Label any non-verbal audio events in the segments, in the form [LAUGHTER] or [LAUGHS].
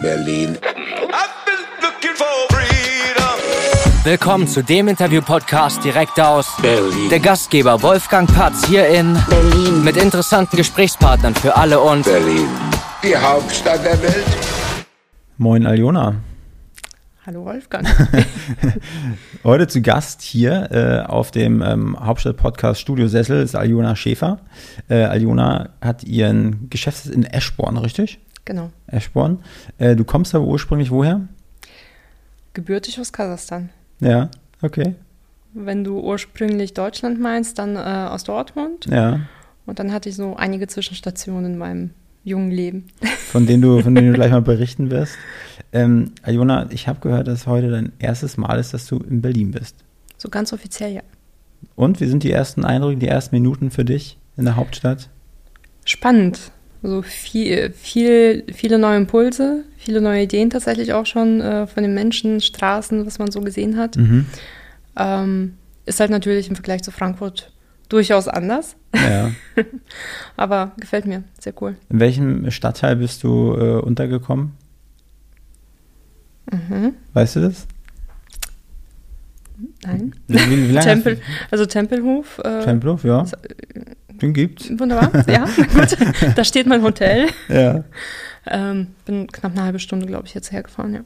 Berlin. Willkommen zu dem Interview-Podcast direkt aus Berlin. der Gastgeber Wolfgang Patz hier in Berlin. mit interessanten Gesprächspartnern für alle und Berlin. Die Hauptstadt der Welt. Moin Aljona. Hallo Wolfgang. [LAUGHS] Heute zu Gast hier äh, auf dem ähm, Hauptstadt-Podcast Studio Sessel ist Aljona Schäfer. Äh, Aljona hat ihren Geschäftssitz in Eschborn, richtig? Genau. Eschborn. Äh, du kommst aber ursprünglich woher? Gebürtig aus Kasachstan. Ja, okay. Wenn du ursprünglich Deutschland meinst, dann äh, aus Dortmund. Ja. Und dann hatte ich so einige Zwischenstationen in meinem jungen Leben. [LAUGHS] Von denen du, von denen du gleich mal berichten wirst. Ähm, Aljona, ich habe gehört, dass heute dein erstes Mal ist, dass du in Berlin bist. So ganz offiziell, ja. Und wie sind die ersten Eindrücke, die ersten Minuten für dich in der Hauptstadt? Spannend. So viel, viel, viele neue Impulse, viele neue Ideen tatsächlich auch schon äh, von den Menschen, Straßen, was man so gesehen hat. Mhm. Ähm, ist halt natürlich im Vergleich zu Frankfurt durchaus anders, Ja. [LAUGHS] aber gefällt mir sehr cool. In welchem Stadtteil bist du äh, untergekommen? Mhm. Weißt du das? Nein. Wie, wie, [LAUGHS] Tempel, also Tempelhof. Äh, Tempelhof, ja. Den gibt's. Wunderbar, ja, [LAUGHS] gut. Da steht mein Hotel. Ja. Ähm, bin knapp eine halbe Stunde, glaube ich, jetzt hergefahren, ja.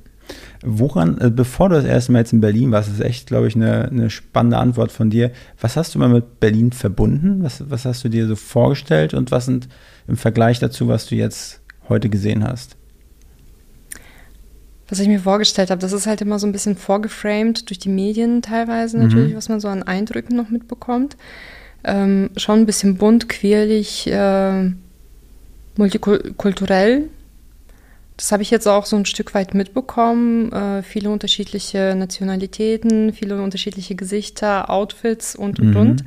Woran, äh, bevor du das erste Mal jetzt in Berlin warst, ist echt, glaube ich, eine, eine spannende Antwort von dir. Was hast du mal mit Berlin verbunden? Was, was hast du dir so vorgestellt und was sind im Vergleich dazu, was du jetzt heute gesehen hast? Was ich mir vorgestellt habe, das ist halt immer so ein bisschen vorgeframed durch die Medien teilweise natürlich, Mhm. was man so an Eindrücken noch mitbekommt. Ähm, schon ein bisschen bunt, quirlig, äh, multikulturell. Das habe ich jetzt auch so ein Stück weit mitbekommen. Äh, viele unterschiedliche Nationalitäten, viele unterschiedliche Gesichter, Outfits und und Mhm. und.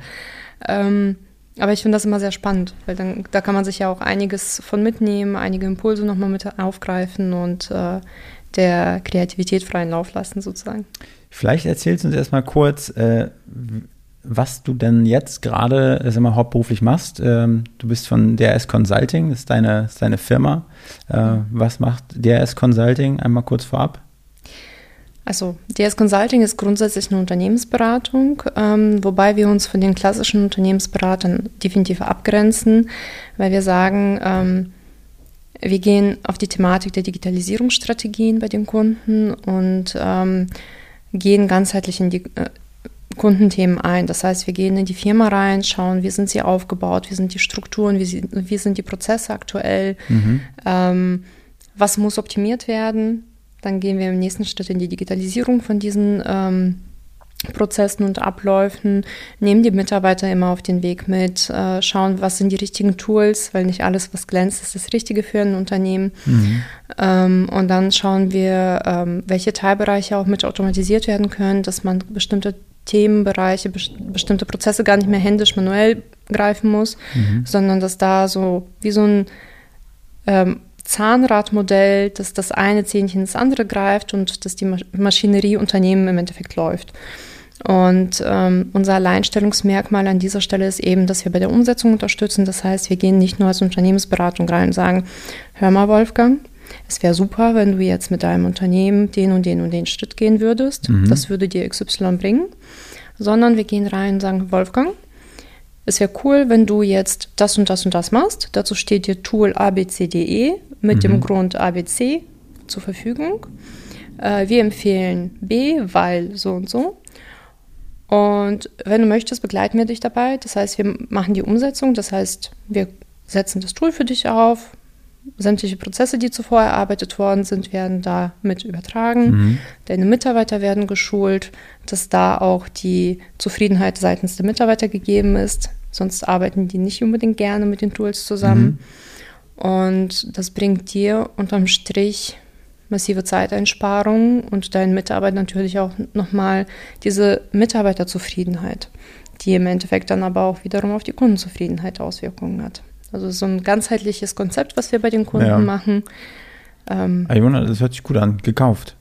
Ähm, aber ich finde das immer sehr spannend, weil dann da kann man sich ja auch einiges von mitnehmen, einige Impulse nochmal mit aufgreifen und äh, der Kreativität freien Lauf lassen sozusagen. Vielleicht erzählst du uns erstmal kurz, äh, was du denn jetzt gerade sag mal, hauptberuflich machst. Ähm, du bist von DRS Consulting, das ist deine, ist deine Firma. Äh, was macht DRS Consulting? Einmal kurz vorab. Also DS Consulting ist grundsätzlich eine Unternehmensberatung, ähm, wobei wir uns von den klassischen Unternehmensberatern definitiv abgrenzen, weil wir sagen, ähm, wir gehen auf die Thematik der Digitalisierungsstrategien bei den Kunden und ähm, gehen ganzheitlich in die äh, Kundenthemen ein. Das heißt, wir gehen in die Firma rein, schauen, wie sind sie aufgebaut, wie sind die Strukturen, wie, sie, wie sind die Prozesse aktuell, ähm, was muss optimiert werden. Dann gehen wir im nächsten Schritt in die Digitalisierung von diesen ähm, Prozessen und Abläufen, nehmen die Mitarbeiter immer auf den Weg mit, äh, schauen, was sind die richtigen Tools, weil nicht alles, was glänzt, ist das Richtige für ein Unternehmen. Ähm, und dann schauen wir, ähm, welche Teilbereiche auch mit automatisiert werden können, dass man bestimmte Themenbereiche, best bestimmte Prozesse gar nicht mehr händisch manuell greifen muss, sondern dass da so wie so ein ähm, Zahnradmodell, dass das eine Zähnchen ins andere greift und dass die Mas Maschinerieunternehmen im Endeffekt läuft. Und ähm, unser Alleinstellungsmerkmal an dieser Stelle ist eben, dass wir bei der Umsetzung unterstützen. Das heißt, wir gehen nicht nur als Unternehmensberatung rein und sagen, hör mal Wolfgang, es wäre super, wenn du jetzt mit deinem Unternehmen den und den und den Schritt gehen würdest. Das würde dir XY bringen. Sondern wir gehen rein und sagen, Wolfgang, es wäre cool, wenn du jetzt das und das und das machst. Dazu steht dir Tool abcde mit dem Grund ABC zur Verfügung. Äh, wir empfehlen B, weil so und so. Und wenn du möchtest, begleiten wir dich dabei. Das heißt, wir machen die Umsetzung. Das heißt, wir setzen das Tool für dich auf. Sämtliche Prozesse, die zuvor erarbeitet worden sind, werden da mit übertragen. Deine Mitarbeiter werden geschult, dass da auch die Zufriedenheit seitens der Mitarbeiter gegeben ist. Sonst arbeiten die nicht unbedingt gerne mit den Tools zusammen. Und das bringt dir unterm Strich massive Zeiteinsparungen und deinen Mitarbeitern natürlich auch nochmal diese Mitarbeiterzufriedenheit, die im Endeffekt dann aber auch wiederum auf die Kundenzufriedenheit Auswirkungen hat. Also so ein ganzheitliches Konzept, was wir bei den Kunden Ja. machen. Ähm, Aljona, das hört sich gut an. Gekauft.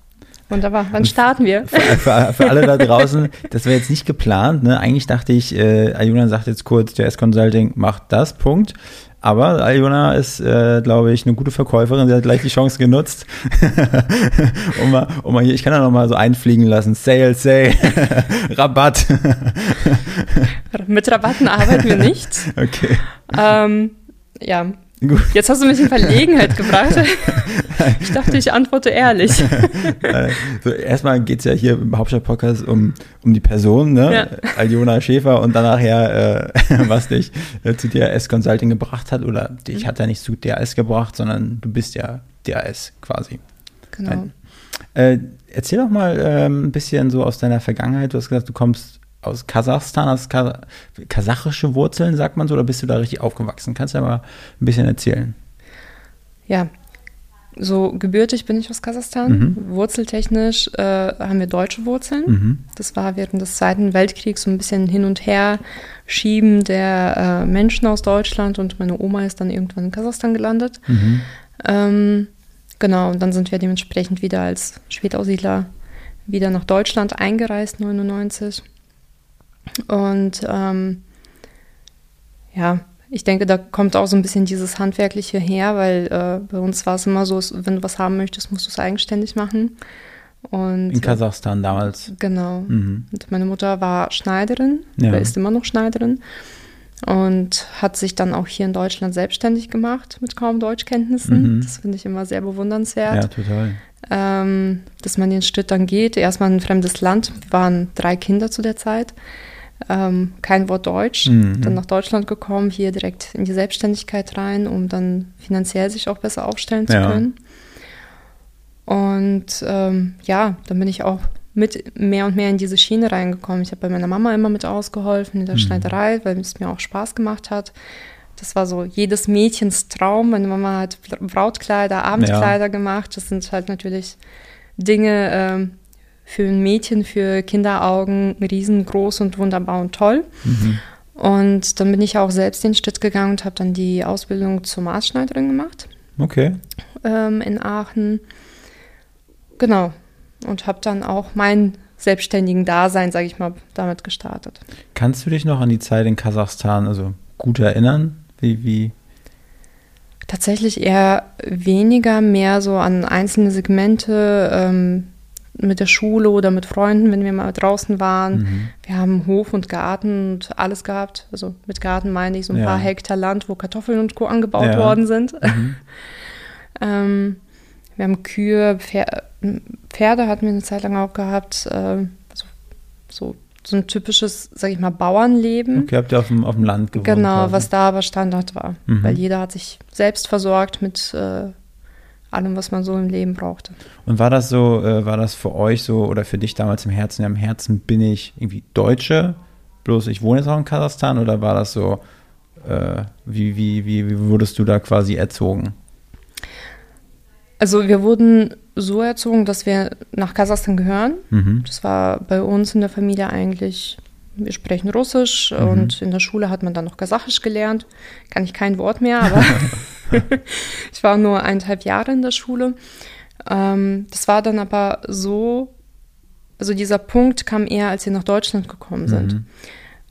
wunderbar. Wann starten wir? Für, für, für alle da draußen, das wäre jetzt nicht geplant. Ne? Eigentlich dachte ich, äh, Ayuna sagt jetzt kurz, JS Consulting macht das, Punkt. Aber Aljona ist, äh, glaube ich, eine gute Verkäuferin. Sie hat gleich die Chance genutzt. [LAUGHS] um, mal, um mal hier, ich kann da noch mal so einfliegen lassen. Sale, Sale, [LAUGHS] Rabatt. Mit Rabatten arbeiten wir nicht. [LAUGHS] Okay. Ähm, ja, Gut. Jetzt hast du mich in Verlegenheit gebracht. [LAUGHS] Ich dachte, ich antworte ehrlich. [LAUGHS] so, erstmal geht es ja hier im Hauptstadt-Podcast um, um die Person, ne? Ja. Aljona Schäfer und dann nachher, äh, [LAUGHS] was dich äh, zu DRS Consulting gebracht hat. Oder dich mhm. hat er nicht zu DRS gebracht, sondern du bist ja DRS quasi. Genau. Äh, erzähl doch mal ähm, ein bisschen so aus deiner Vergangenheit. Du hast gesagt, du kommst aus Kasachstan, hast Kas kasachische Wurzeln, sagt man so, oder bist du da richtig aufgewachsen? Kannst du ja mal ein bisschen erzählen? Ja, so gebürtig bin ich aus Kasachstan. Mhm. Wurzeltechnisch äh, haben wir deutsche Wurzeln. Mhm. Das war während des Zweiten Weltkriegs so ein bisschen hin und her schieben der äh, Menschen aus Deutschland und meine Oma ist dann irgendwann in Kasachstan gelandet. Mhm. Ähm, genau, und dann sind wir dementsprechend wieder als Spätaussiedler wieder nach Deutschland eingereist, 99. Und ähm, ja, ich denke, da kommt auch so ein bisschen dieses Handwerkliche her, weil äh, bei uns war es immer so, wenn du was haben möchtest, musst du es eigenständig machen. Und, In Kasachstan damals. Genau. Mhm. Und meine Mutter war Schneiderin, ja. oder ist immer noch Schneiderin und hat sich dann auch hier in Deutschland selbstständig gemacht mit kaum Deutschkenntnissen. Mhm. Das finde ich immer sehr bewundernswert. Ja, total. Ähm, dass man den Schritt dann geht. Erstmal in ein fremdes Land. Wir waren drei Kinder zu der Zeit ähm, kein Wort Deutsch, mhm. dann nach Deutschland gekommen, hier direkt in die Selbstständigkeit rein, um dann finanziell sich auch besser aufstellen zu ja. können. Und ähm, ja, dann bin ich auch mit mehr und mehr in diese Schiene reingekommen. Ich habe bei meiner Mama immer mit ausgeholfen in der mhm. Schneiderei, weil es mir auch Spaß gemacht hat. Das war so jedes Mädchens Traum. Meine Mama hat Brautkleider, Abendkleider ja. gemacht. Das sind halt natürlich Dinge, ähm, für ein Mädchen, für Kinderaugen riesengroß und wunderbar und toll. Mhm. Und dann bin ich auch selbst den Schritt gegangen und habe dann die Ausbildung zur Maßschneiderin gemacht. Okay. Ähm, in Aachen. Genau. Und habe dann auch mein selbstständigen Dasein, sage ich mal, damit gestartet. Kannst du dich noch an die Zeit in Kasachstan also gut erinnern? Wie, wie? Tatsächlich eher weniger, mehr so an einzelne Segmente. Ähm, mit der Schule oder mit Freunden, wenn wir mal draußen waren. Mhm. Wir haben Hof und Garten und alles gehabt. Also mit Garten meine ich so ein ja. paar Hektar Land, wo Kartoffeln und Co. angebaut ja. worden sind. Mhm. [LAUGHS] ähm, wir haben Kühe, Pferde hatten wir eine Zeit lang auch gehabt. Äh, also so, so ein typisches, sag ich mal, Bauernleben. Okay, habt ihr auf dem, auf dem Land gewohnt? Genau, quasi. was da aber Standard war. Mhm. Weil jeder hat sich selbst versorgt mit äh, allem, was man so im Leben brauchte. Und war das so, äh, war das für euch so oder für dich damals im Herzen, ja, im Herzen bin ich irgendwie Deutsche, bloß ich wohne jetzt auch in Kasachstan oder war das so, äh, wie, wie, wie, wie wurdest du da quasi erzogen? Also wir wurden so erzogen, dass wir nach Kasachstan gehören. Mhm. Das war bei uns in der Familie eigentlich, wir sprechen Russisch mhm. und in der Schule hat man dann noch Kasachisch gelernt. Kann ich kein Wort mehr, aber [LAUGHS] [LAUGHS] ich war nur eineinhalb Jahre in der Schule. Ähm, das war dann aber so, also dieser Punkt kam eher, als wir nach Deutschland gekommen sind. Mhm.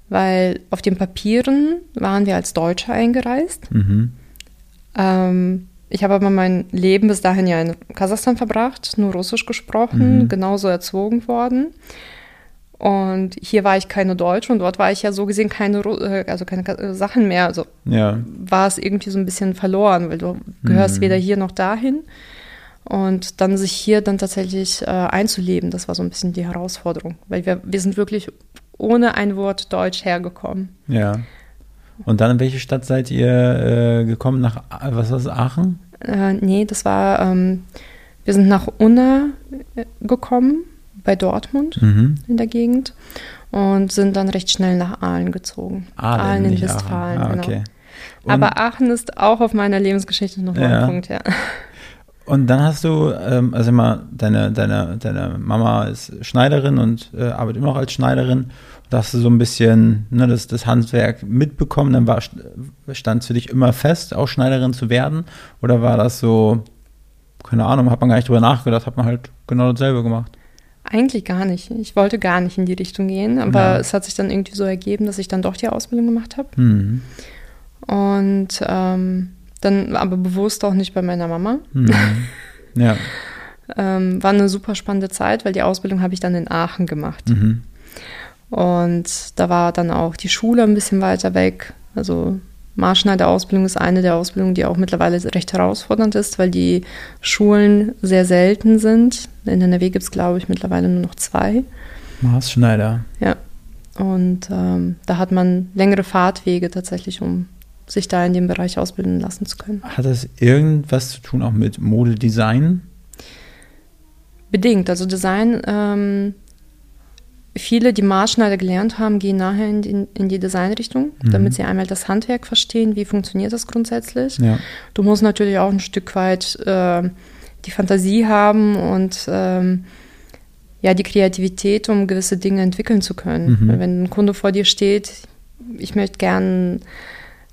Weil auf den Papieren waren wir als Deutsche eingereist. Mhm. Ähm, ich habe aber mein Leben bis dahin ja in Kasachstan verbracht, nur Russisch gesprochen, mhm. genauso erzogen worden. Und hier war ich keine Deutsche und dort war ich ja so gesehen keine, äh, also keine äh, Sachen mehr. Also ja. war es irgendwie so ein bisschen verloren, weil du gehörst mhm. weder hier noch dahin. Und dann sich hier dann tatsächlich äh, einzuleben, das war so ein bisschen die Herausforderung, weil wir, wir sind wirklich ohne ein Wort Deutsch hergekommen. Ja. Und dann in welche Stadt seid ihr äh, gekommen? Nach, was war das, Aachen? Äh, nee, das war, ähm, wir sind nach Unna äh, gekommen bei Dortmund mhm. in der Gegend und sind dann recht schnell nach Aalen gezogen. Aalen, Aalen in Westfalen, ah, genau. Aber Aachen ist auch auf meiner Lebensgeschichte noch ja. ein Punkt, ja. [LAUGHS] Und dann hast du, ähm, also immer, deine, deine, deine Mama ist Schneiderin und äh, arbeitet immer noch als Schneiderin. Da hast du so ein bisschen ne, das, das Handwerk mitbekommen. Dann war, stand es für dich immer fest, auch Schneiderin zu werden? Oder war das so, keine Ahnung, hat man gar nicht drüber nachgedacht, hat man halt genau dasselbe gemacht? Eigentlich gar nicht. Ich wollte gar nicht in die Richtung gehen, aber ja. es hat sich dann irgendwie so ergeben, dass ich dann doch die Ausbildung gemacht habe. Mhm. Und ähm, dann aber bewusst auch nicht bei meiner Mama. Mhm. [LAUGHS] Ja. Ähm, war eine super spannende Zeit, weil die Ausbildung habe ich dann in Aachen gemacht. Mhm. Und da war dann auch die Schule ein bisschen weiter weg. Also Marschneider-Ausbildung ist eine der Ausbildungen, die auch mittlerweile recht herausfordernd ist, weil die Schulen sehr selten sind. In NRW gibt es, glaube ich, mittlerweile nur noch zwei. Maßschneider. Ja. Und ähm, da hat man längere Fahrtwege tatsächlich, um sich da in dem Bereich ausbilden lassen zu können. Hat das irgendwas zu tun auch mit Modedesign? Bedingt. Also Design, ähm, viele, die Maßschneider gelernt haben, gehen nachher in die, in die Designrichtung, Mhm. damit sie einmal das Handwerk verstehen, wie funktioniert das grundsätzlich. Ja. Du musst natürlich auch ein Stück weit äh, die Fantasie haben und ähm, ja, die Kreativität, um gewisse Dinge entwickeln zu können. Mhm. Wenn ein Kunde vor dir steht, ich möchte gern,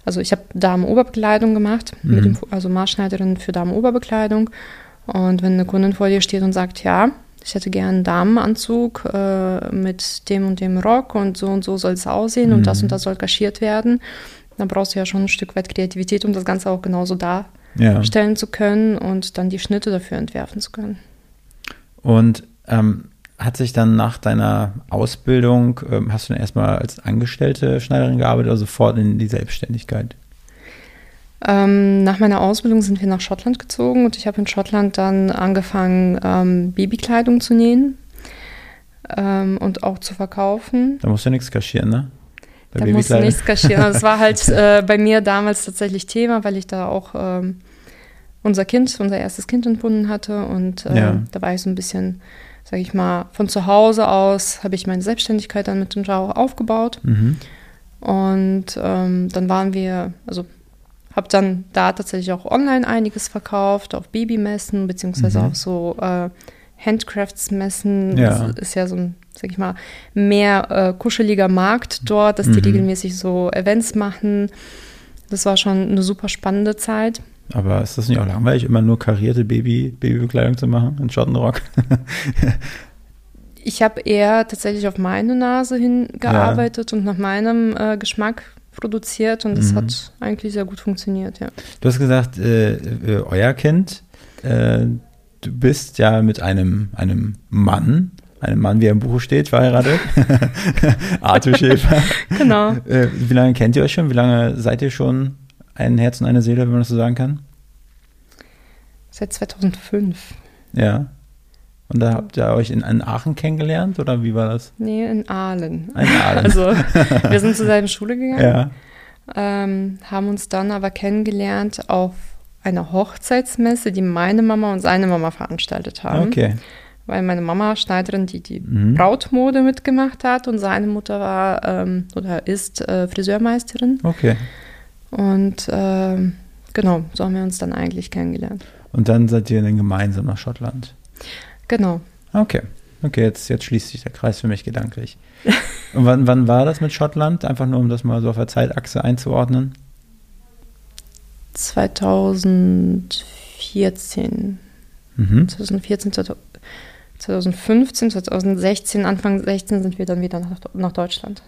also ich habe Damen-Oberbekleidung gemacht, Mhm. mit dem, also Maßschneiderin für Damen-Oberbekleidung. Und wenn eine Kundin vor dir steht und sagt, ja, ich hätte gern einen Damenanzug äh, mit dem und dem Rock und so und so soll es aussehen Mhm. und das und das soll kaschiert werden, dann brauchst du ja schon ein Stück weit Kreativität, um das Ganze auch genauso Ja. darstellen zu können und dann die Schnitte dafür entwerfen zu können. Und ähm, hat sich dann nach deiner Ausbildung, ähm, hast du dann erstmal als angestellte Schneiderin gearbeitet oder sofort in die Selbstständigkeit? Ähm, nach meiner Ausbildung sind wir nach Schottland gezogen und ich habe in Schottland dann angefangen, ähm, Babykleidung zu nähen ähm, und auch zu verkaufen. Da musst du nichts kaschieren, ne? Bei Da musste Babykleidung? nichts kaschieren. Das war halt [LAUGHS] äh, bei mir damals tatsächlich Thema, weil ich da auch ähm, unser Kind, unser erstes Kind entbunden hatte und äh, Ja. da war ich so ein bisschen, sage ich mal, von zu Hause aus habe ich meine Selbstständigkeit dann mit dem Jao aufgebaut. Mhm. Und ähm, dann waren wir, also habe dann da tatsächlich auch online einiges verkauft, auf Babymessen, beziehungsweise Mhm. auf so äh, Handcraftsmessen. Ja. Das ist ja so ein, sag ich mal, mehr äh, kuscheliger Markt dort, dass die Mhm. regelmäßig so Events machen. Das war schon eine super spannende Zeit. Aber ist das nicht auch langweilig, immer nur karierte Baby, Babybekleidung zu machen in Schottenrock? [LAUGHS] Ich habe eher tatsächlich auf meine Nase hingearbeitet und nach meinem äh, Geschmack produziert und das Mhm. hat eigentlich sehr gut funktioniert, ja. Du hast gesagt, äh, äh, euer Kind, äh, du bist ja mit einem, einem Mann, einem Mann, wie er im Buch steht, verheiratet. [LAUGHS] Arthur [LAUGHS] Schäfer. Genau. Äh, wie lange kennt ihr euch schon? Wie lange seid ihr schon ein Herz und eine Seele, wenn man das so sagen kann? Seit 2005. Ja. Und da habt ihr euch in, in Aachen kennengelernt oder wie war das? Nee, in Aalen. In Aalen. [LAUGHS] Also, wir sind zur selben Schule gegangen, Ja. ähm, haben uns dann aber kennengelernt auf einer Hochzeitsmesse, die meine Mama und seine Mama veranstaltet haben. Okay. Weil meine Mama Schneiderin, die die Mhm. Brautmode mitgemacht hat und seine Mutter war ähm, oder ist äh, Friseurmeisterin. Okay. Und ähm, genau, so haben wir uns dann eigentlich kennengelernt. Und dann seid ihr dann gemeinsam nach Schottland. Genau. Okay. Okay, jetzt, jetzt schließt sich der Kreis für mich gedanklich. [LAUGHS] Und wann, wann war das mit Schottland? Einfach nur, um das mal so auf der Zeitachse einzuordnen. 2014. Mhm. 2014, 2015, 2016, Anfang 16 sind wir dann wieder nach, nach Deutschland.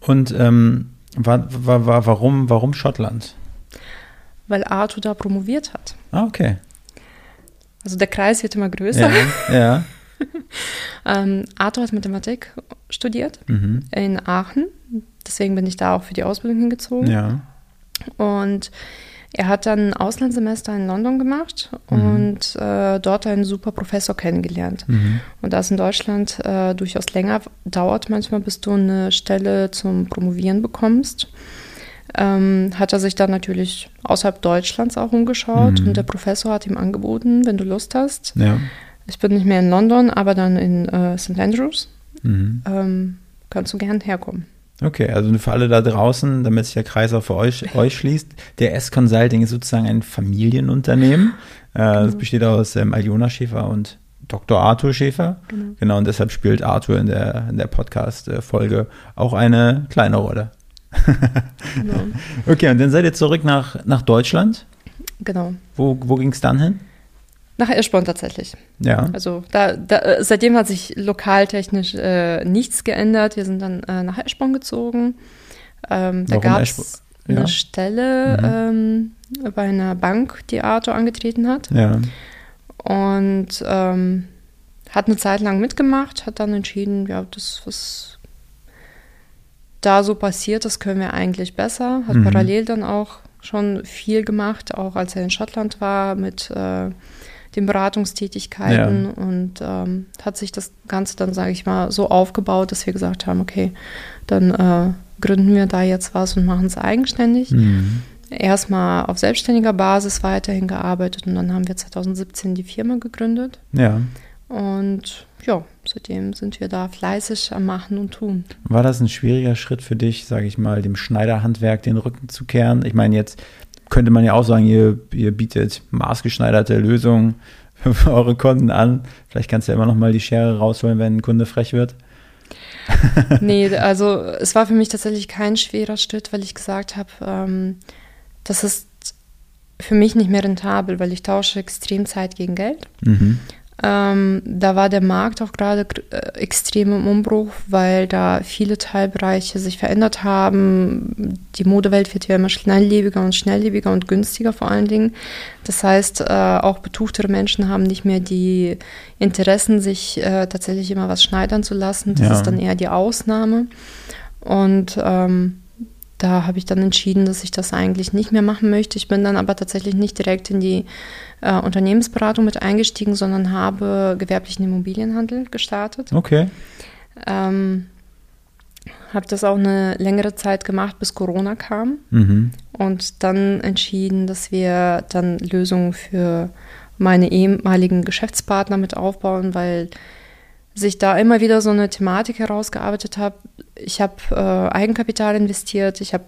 Und ähm, war, war, war, warum, warum Schottland? Weil Arthur da promoviert hat. Ah, okay. Also der Kreis wird immer größer. Ja, ja. [LAUGHS] Ähm, Arthur hat Mathematik studiert Mhm. in Aachen. Deswegen bin ich da auch für die Ausbildung hingezogen. Ja. Und er hat dann ein Auslandssemester in London gemacht und äh, dort einen super Professor kennengelernt. Mhm. Und da es in Deutschland äh, durchaus länger dauert, manchmal bis du eine Stelle zum Promovieren bekommst, ähm, hat er sich dann natürlich außerhalb Deutschlands auch umgeschaut Mhm. und der Professor hat ihm angeboten, wenn du Lust hast. Ja. Ich bin nicht mehr in London, aber dann in äh, St. Andrews. Mhm. Ähm, kannst du gern herkommen. Okay, also für alle da draußen, damit sich der Kreis auch für euch, [LAUGHS] euch schließt, der S-Consulting ist sozusagen ein Familienunternehmen. Äh, Es besteht aus ähm, Aljona Schäfer und Dr. Arthur Schäfer. Genau. Genau, und deshalb spielt Arthur in der, in der Podcast-Folge auch eine kleine Rolle. Genau. [LAUGHS] Okay, und dann seid ihr zurück nach, nach Deutschland. genau. Wo, wo ging es dann hin? Nach Eschborn tatsächlich. Ja. Also da, da, äh, seitdem hat sich lokaltechnisch äh, nichts geändert. Wir sind dann äh, nach Eschborn gezogen. Ähm, da gab es eine Ja. Stelle ähm, bei einer Bank, die Arthur angetreten hat. Ja. Und ähm, hat eine Zeit lang mitgemacht, hat dann entschieden, ja, das, was da so passiert, das können wir eigentlich besser. Hat Mhm. parallel dann auch schon viel gemacht, auch als er in Schottland war mit äh, den Beratungstätigkeiten und ähm, hat sich das Ganze dann, sage ich mal, so aufgebaut, dass wir gesagt haben, okay, dann äh, gründen wir da jetzt was und machen es eigenständig Mhm. erstmal auf selbstständiger Basis weiterhin gearbeitet und dann haben wir 2017 die Firma gegründet. Ja. Und ja, seitdem sind wir da fleißig am Machen und Tun. War das ein schwieriger Schritt für dich, sage ich mal, dem Schneiderhandwerk den Rücken zu kehren? Ich meine, jetzt könnte man ja auch sagen, ihr, ihr bietet maßgeschneiderte Lösungen für [LAUGHS] eure Kunden an. Vielleicht kannst du ja immer noch mal die Schere rausholen, wenn ein Kunde frech wird. [LAUGHS] nee, [LAUGHS] also es war für mich tatsächlich kein schwerer Schritt, weil ich gesagt habe, ähm, das ist für mich nicht mehr rentabel, weil ich tausche extrem Zeit gegen Geld. Mhm. Ähm, da war der Markt auch gerade äh, extrem im Umbruch, weil da viele Teilbereiche sich verändert haben. Die Modewelt wird ja immer schnelllebiger und schnelllebiger und günstiger vor allen Dingen. Das heißt, äh, auch betuchtere Menschen haben nicht mehr die Interessen, sich äh, tatsächlich immer was schneidern zu lassen. Das Ja. ist dann eher die Ausnahme. Und ähm, da habe ich dann entschieden, dass ich das eigentlich nicht mehr machen möchte. Ich bin dann aber tatsächlich nicht direkt in die äh, Unternehmensberatung mit eingestiegen, sondern habe gewerblichen Immobilienhandel gestartet. Okay. Ähm, habe das auch eine längere Zeit gemacht, bis Corona kam Mhm. und dann entschieden, dass wir dann Lösungen für meine ehemaligen Geschäftspartner mit aufbauen, weil sich da immer wieder so eine Thematik herausgearbeitet hat. Ich habe äh, Eigenkapital investiert, ich habe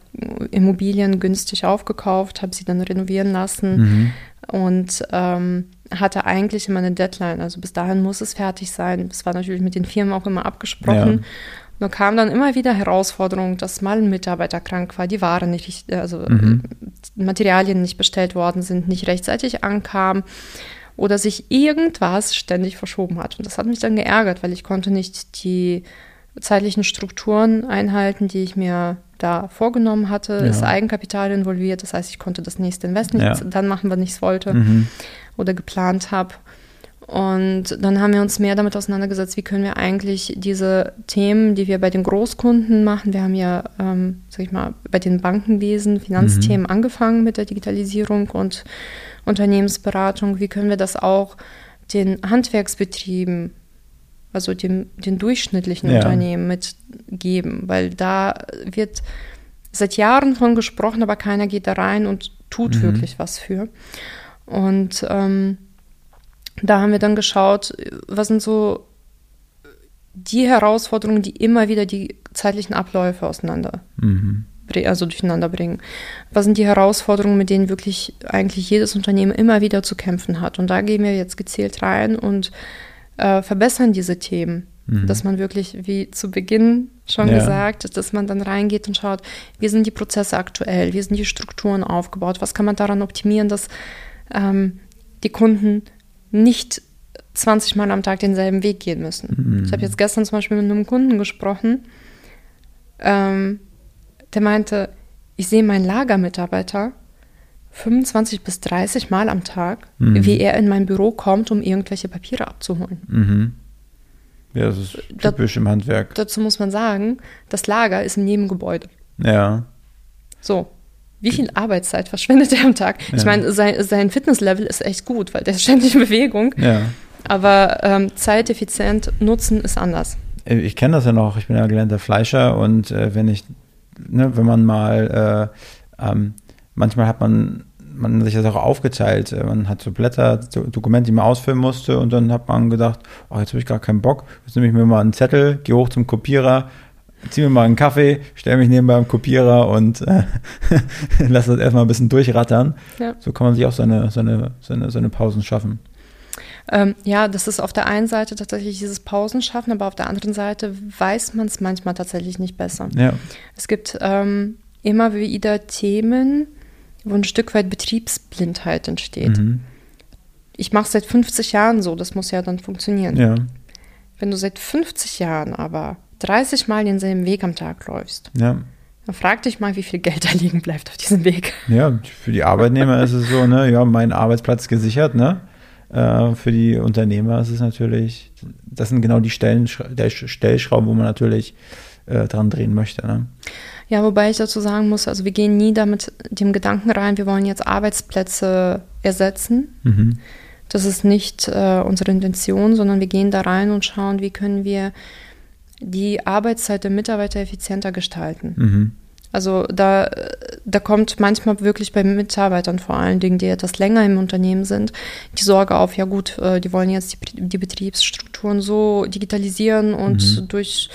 Immobilien günstig aufgekauft, habe sie dann renovieren lassen Mhm. und ähm, hatte eigentlich immer eine Deadline. Also bis dahin muss es fertig sein. Das war natürlich mit den Firmen auch immer abgesprochen. Ja. Nur kam dann immer wieder Herausforderung, dass mal ein Mitarbeiter krank war, die Ware nicht, also Mhm. Materialien nicht bestellt worden sind, nicht rechtzeitig ankamen oder sich irgendwas ständig verschoben hat. Und das hat mich dann geärgert, weil ich konnte nicht die zeitlichen Strukturen einhalten, die ich mir da vorgenommen hatte. Ja. Ist Eigenkapital involviert, das heißt, ich konnte das nächste Invest nicht Ja. dann machen, was ich wollte Mhm. oder geplant habe. Und dann haben wir uns mehr damit auseinandergesetzt, wie können wir eigentlich diese Themen, die wir bei den Großkunden machen, wir haben ja, ähm, sag ich mal, bei den Bankenwesen, Finanzthemen angefangen mit der Digitalisierung und Unternehmensberatung, wie können wir das auch den Handwerksbetrieben, also dem, den durchschnittlichen Ja. Unternehmen mitgeben, weil da wird seit Jahren von gesprochen, aber keiner geht da rein und tut Mhm. wirklich was für. Und ähm, da haben wir dann geschaut, was sind so die Herausforderungen, die immer wieder die zeitlichen Abläufe auseinander, Mhm. Also durcheinander bringen. Was sind die Herausforderungen, mit denen wirklich eigentlich jedes Unternehmen immer wieder zu kämpfen hat? Und da gehen wir jetzt gezielt rein und äh, verbessern diese Themen. Mhm. Dass man wirklich, wie zu Beginn schon Ja. gesagt, dass man dann reingeht und schaut, wie sind die Prozesse aktuell, wie sind die Strukturen aufgebaut, was kann man daran optimieren, dass ähm, die Kunden nicht 20 Mal am Tag denselben Weg gehen müssen. Mhm. Ich habe jetzt gestern zum Beispiel mit einem Kunden gesprochen, ähm, der meinte, ich sehe meinen Lagermitarbeiter 25 bis 30 Mal am Tag, Mhm. wie er in mein Büro kommt, um irgendwelche Papiere abzuholen. Mhm. Ja, das ist Da- typisch im Handwerk. Dazu muss man sagen, das Lager ist im Nebengebäude. Ja. So. Wie viel Arbeitszeit verschwendet er am Tag? Ich Ja. meine, sein, sein Fitnesslevel ist echt gut, weil der ist ständig in Bewegung. Ja. Aber ähm, zeiteffizient nutzen ist anders. Ich kenne das ja noch, ich bin ja gelernter Fleischer und äh, wenn ich, ne, wenn man mal, äh, ähm, manchmal hat man, man sich das auch aufgeteilt, äh, man hat so Blätter, so Dokumente, die man ausfüllen musste und dann hat man gedacht, oh, jetzt habe ich gar keinen Bock, jetzt nehme ich mir mal einen Zettel, gehe hoch zum Kopierer, ziehe mir mal einen Kaffee, stelle mich neben beim Kopierer und äh, [LAUGHS] lasse das erstmal ein bisschen durchrattern. Ja. So kann man sich auch seine, seine, seine, seine Pausen schaffen. Ähm, ja, das ist auf der einen Seite tatsächlich dieses Pausenschaffen, aber auf der anderen Seite weiß man es manchmal tatsächlich nicht besser. Ja. Es gibt ähm, immer wieder Themen, wo ein Stück weit Betriebsblindheit entsteht. Mhm. Ich mache es seit 50 Jahren so, das muss ja dann funktionieren. Ja. Wenn du seit 50 Jahren aber 30 Mal denselben Weg am Tag läufst, Ja. Dann frag dich mal, wie viel Geld [LAUGHS] da liegen bleibt auf diesem Weg. Ja, für die Arbeitnehmer ist es so, ne, ja, mein Arbeitsplatz gesichert, ne? Äh, für die Unternehmer ist es natürlich, das sind genau die Stellen, der Stellschrauben, wo man natürlich äh, dran drehen möchte. Ne? Ja, wobei ich dazu sagen muss, also wir gehen nie damit dem Gedanken rein, wir wollen jetzt Arbeitsplätze ersetzen. Mhm. Das ist nicht äh, unsere Intention, sondern wir gehen da rein und schauen, wie können wir die Arbeitszeit der Mitarbeiter effizienter gestalten. Mhm. Also da, da kommt manchmal wirklich bei Mitarbeitern vor allen Dingen, die etwas länger im Unternehmen sind, die Sorge auf, ja gut, äh, die wollen jetzt die, die Betriebsstrukturen so digitalisieren und mhm. durch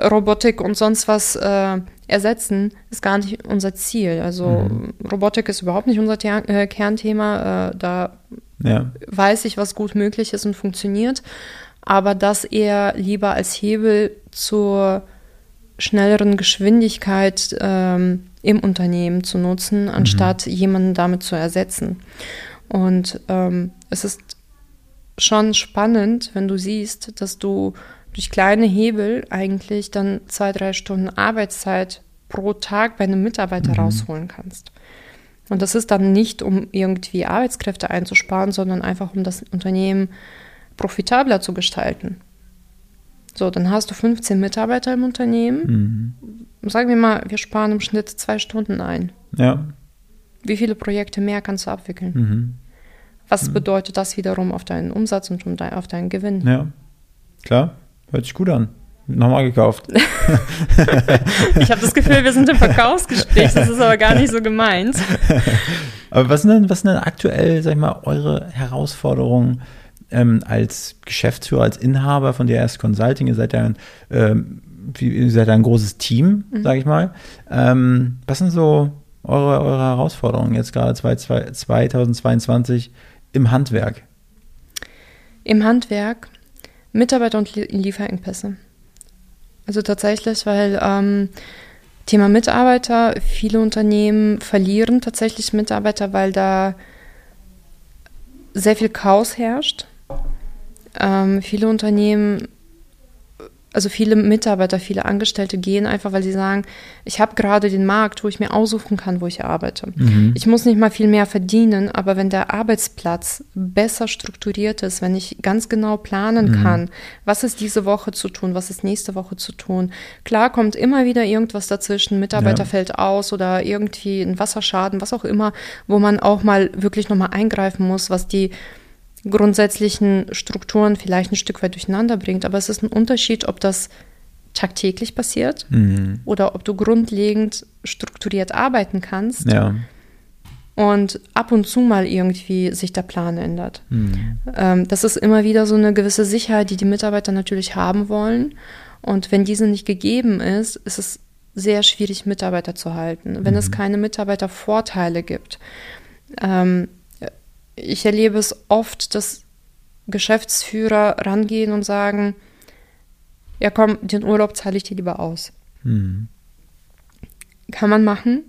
Robotik und sonst was äh, ersetzen, ist gar nicht unser Ziel. Also mhm. Robotik ist überhaupt nicht unser Ter äh, Kernthema. Äh, da ja. weiß ich, was gut möglich ist und funktioniert. Aber das eher lieber als Hebel zur schnelleren Geschwindigkeit ähm, im Unternehmen zu nutzen, mhm. anstatt mhm. jemanden damit zu ersetzen. Und ähm, es ist schon spannend, wenn du siehst, dass du durch kleine Hebel eigentlich dann zwei, drei Stunden Arbeitszeit pro Tag bei einem Mitarbeiter mhm. rausholen kannst. Und das ist dann nicht, um irgendwie Arbeitskräfte einzusparen, sondern einfach, um das Unternehmen profitabler zu gestalten. So, dann hast du 15 Mitarbeiter im Unternehmen. Mhm. Sagen wir mal, wir sparen im Schnitt zwei Stunden ein. Ja. Wie viele Projekte mehr kannst du abwickeln? Mhm. Was mhm. bedeutet das wiederum auf deinen Umsatz und auf deinen Gewinn? Ja, klar. Hört sich gut an. Nochmal gekauft. [LAUGHS] ich habe das Gefühl, wir sind im Verkaufsgespräch. Das ist aber gar nicht so gemeint. [LAUGHS] Aber was sind denn, was sind denn aktuell, sag ich mal, eure Herausforderungen ähm, als Geschäftsführer, als Inhaber von DRS Consulting? Ihr seid ja ein, ähm, ihr seid ein großes Team, mhm. sage ich mal. Ähm, was sind so eure, eure Herausforderungen jetzt gerade 2022 im Handwerk? Im Handwerk Mitarbeiter- und Lieferengpässe. Also tatsächlich, weil ähm, Thema Mitarbeiter, viele Unternehmen verlieren tatsächlich Mitarbeiter, weil da sehr viel Chaos herrscht. Ähm, viele Unternehmen also viele Mitarbeiter, viele Angestellte gehen einfach, weil sie sagen, ich habe gerade den Markt, wo ich mir aussuchen kann, wo ich arbeite. Mhm. Ich muss nicht mal viel mehr verdienen, aber wenn der Arbeitsplatz besser strukturiert ist, wenn ich ganz genau planen mhm. kann, was ist diese Woche zu tun, was ist nächste Woche zu tun. Klar kommt immer wieder irgendwas dazwischen, Mitarbeiter ja. fällt aus oder irgendwie ein Wasserschaden, was auch immer, wo man auch mal wirklich nochmal eingreifen muss, was die grundsätzlichen Strukturen vielleicht ein Stück weit durcheinander bringt. Aber es ist ein Unterschied, ob das tagtäglich passiert mhm. oder ob du grundlegend strukturiert arbeiten kannst. Ja. Und ab und zu mal irgendwie sich der Plan ändert. Mhm. Ähm, das ist immer wieder so eine gewisse Sicherheit, die die Mitarbeiter natürlich haben wollen. Und wenn diese nicht gegeben ist, ist es sehr schwierig, Mitarbeiter zu halten. Wenn mhm. es keine Mitarbeitervorteile gibt, ähm, ich erlebe es oft, dass Geschäftsführer rangehen und sagen, ja komm, den Urlaub zahle ich dir lieber aus. Mhm. Kann man machen.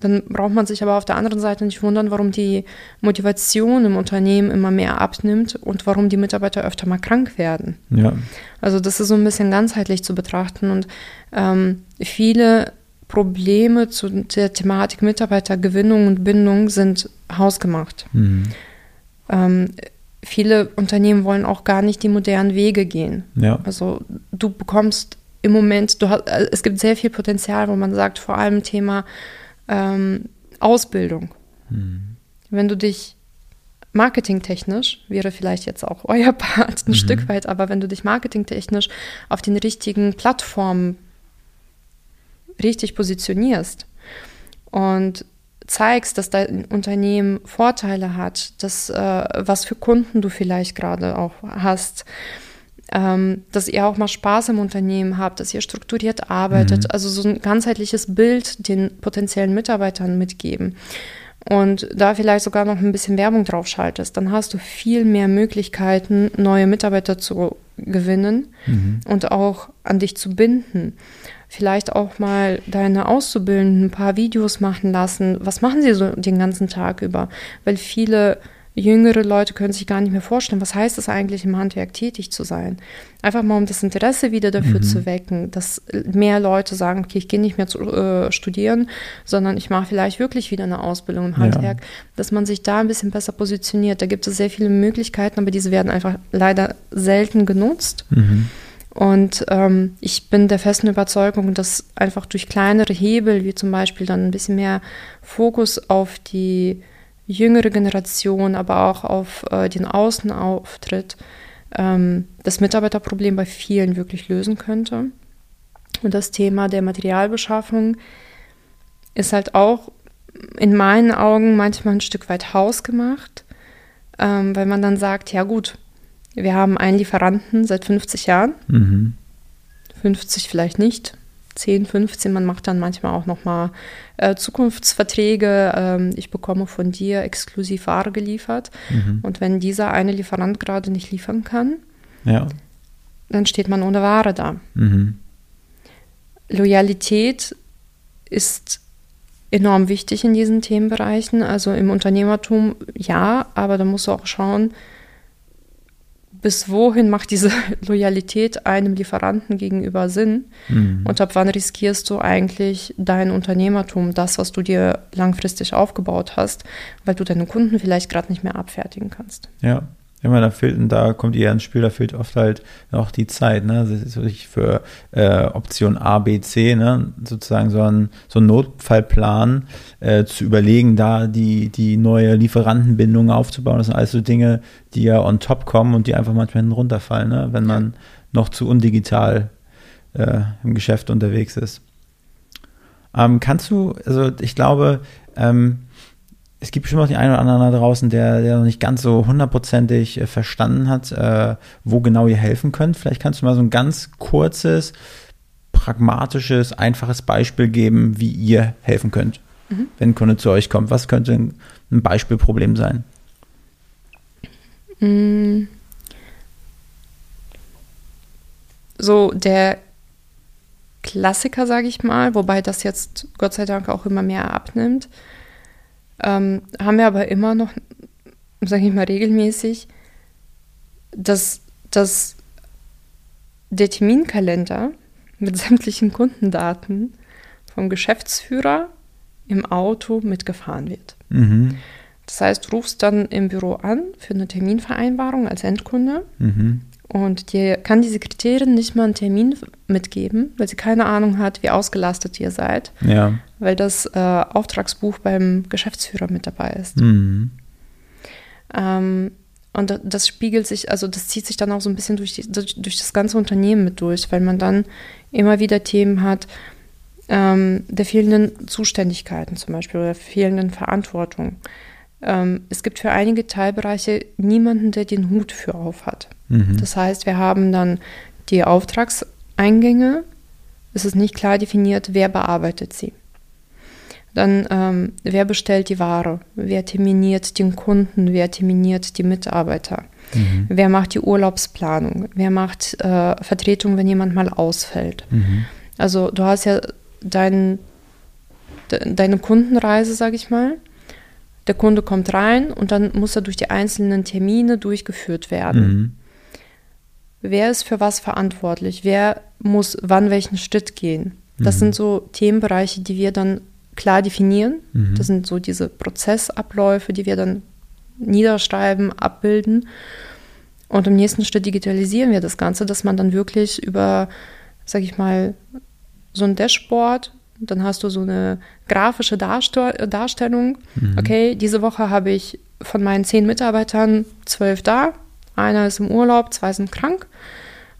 Dann braucht man sich aber auf der anderen Seite nicht wundern, warum die Motivation im Unternehmen immer mehr abnimmt und warum die Mitarbeiter öfter mal krank werden. Ja. Also das ist so ein bisschen ganzheitlich zu betrachten und ähm, viele Probleme zu der Thematik Mitarbeitergewinnung und Bindung sind hausgemacht. Mhm. Ähm, viele Unternehmen wollen auch gar nicht die modernen Wege gehen. Ja. Also du bekommst im Moment, du hast, äh, es gibt sehr viel Potenzial, wo man sagt, vor allem Thema ähm, Ausbildung. Mhm. Wenn du dich marketingtechnisch, wäre vielleicht jetzt auch [LAUGHS] euer Part ein mhm. Stück weit, aber wenn du dich marketingtechnisch auf den richtigen Plattformen richtig positionierst und zeigst, dass dein Unternehmen Vorteile hat, dass, äh, was für Kunden du vielleicht gerade auch hast, ähm, dass ihr auch mal Spaß im Unternehmen habt, dass ihr strukturiert arbeitet, mhm. also so ein ganzheitliches Bild den potenziellen Mitarbeitern mitgeben und da vielleicht sogar noch ein bisschen Werbung drauf schaltest, dann hast du viel mehr Möglichkeiten, neue Mitarbeiter zu gewinnen mhm. und auch an dich zu binden vielleicht auch mal deine Auszubildenden ein paar Videos machen lassen. Was machen sie so den ganzen Tag über? Weil viele jüngere Leute können sich gar nicht mehr vorstellen, was heißt es eigentlich, im Handwerk tätig zu sein. Einfach mal, um das Interesse wieder dafür mhm. zu wecken, dass mehr Leute sagen, okay, ich gehe nicht mehr zu äh, studieren, sondern ich mache vielleicht wirklich wieder eine Ausbildung im Handwerk, ja. dass man sich da ein bisschen besser positioniert. Da gibt es sehr viele Möglichkeiten, aber diese werden einfach leider selten genutzt. Mhm. Und ähm, ich bin der festen Überzeugung, dass einfach durch kleinere Hebel, wie zum Beispiel dann ein bisschen mehr Fokus auf die jüngere Generation, aber auch auf äh, den Außenauftritt, ähm, das Mitarbeiterproblem bei vielen wirklich lösen könnte. Und das Thema der Materialbeschaffung ist halt auch in meinen Augen manchmal ein Stück weit hausgemacht, ähm, weil man dann sagt, ja gut, wir haben einen Lieferanten seit 50 Jahren, mhm. 50 vielleicht nicht, 10, 15. Man macht dann manchmal auch nochmal äh, Zukunftsverträge. Ähm, ich bekomme von dir exklusiv Ware geliefert. Mhm. Und wenn dieser eine Lieferant gerade nicht liefern kann, ja. dann steht man ohne Ware da. Mhm. Loyalität ist enorm wichtig in diesen Themenbereichen. Also im Unternehmertum ja, aber da musst du auch schauen, bis wohin macht diese [LAUGHS] Loyalität einem Lieferanten gegenüber Sinn mhm. und ab wann riskierst du eigentlich dein Unternehmertum, das, was du dir langfristig aufgebaut hast, weil du deine Kunden vielleicht gerade nicht mehr abfertigen kannst. Ja, Immer da fehlt, und da kommt ihr ins Spiel, da fehlt oft halt auch die Zeit, ne? Das ist wirklich für äh, Option A, B, C, ne? Sozusagen so ein, so ein Notfallplan äh, zu überlegen, da die, die neue Lieferantenbindung aufzubauen. Das sind alles so Dinge, die ja on top kommen und die einfach manchmal hinten runterfallen, ne? Wenn man noch zu undigital äh, im Geschäft unterwegs ist. Ähm, kannst du, also ich glaube, ähm, es gibt bestimmt auch den einen oder anderen da draußen, der, der noch nicht ganz so hundertprozentig äh, verstanden hat, äh, wo genau ihr helfen könnt. Vielleicht kannst du mal so ein ganz kurzes, pragmatisches, einfaches Beispiel geben, wie ihr helfen könnt, mhm. wenn ein Kunde zu euch kommt. Was könnte ein, Beispielproblem sein? Mm. So der Klassiker, sage ich mal, wobei das jetzt Gott sei Dank auch immer mehr abnimmt ähm, haben wir aber immer noch, sage ich mal, regelmäßig, dass, dass der Terminkalender mit [LAUGHS] sämtlichen Kundendaten vom Geschäftsführer im Auto mitgefahren wird. Mhm. Das heißt, du rufst dann im Büro an für eine Terminvereinbarung als Endkunde mhm. Und dir kann die Sekretärin nicht mal einen Termin mitgeben, weil sie keine Ahnung hat, wie ausgelastet ihr seid. Ja weil das äh, Auftragsbuch beim Geschäftsführer mit dabei ist. Mhm. Ähm, und das spiegelt sich, also das zieht sich dann auch so ein bisschen durch, die, durch, durch, das ganze Unternehmen mit durch, weil man dann immer wieder Themen hat ähm, der fehlenden Zuständigkeiten zum Beispiel oder fehlenden Verantwortung. Ähm, es gibt für einige Teilbereiche niemanden, der den Hut für auf hat. Mhm. Das heißt, wir haben dann die Auftragseingänge. Es ist nicht klar definiert, wer bearbeitet sie. Dann, ähm, wer bestellt die Ware? Wer terminiert den Kunden? Wer terminiert die Mitarbeiter? Mhm. Wer macht die Urlaubsplanung? Wer macht äh, Vertretung, wenn jemand mal ausfällt? Mhm. Also du hast ja dein, de, deine Kundenreise, sage ich mal. Der Kunde kommt rein und dann muss er durch die einzelnen Termine durchgeführt werden. Mhm. Wer ist für was verantwortlich? Wer muss wann welchen Schritt gehen? Das mhm. sind so Themenbereiche, die wir dann klar definieren. Mhm. Das sind so diese Prozessabläufe, die wir dann niederschreiben, abbilden. Und im nächsten Schritt digitalisieren wir das Ganze, dass man dann wirklich über, sag ich mal, so ein Dashboard, dann hast du so eine grafische Darstellung. Mhm. Okay, diese Woche habe ich von meinen zehn Mitarbeitern zwölf da, einer ist im Urlaub, zwei sind krank.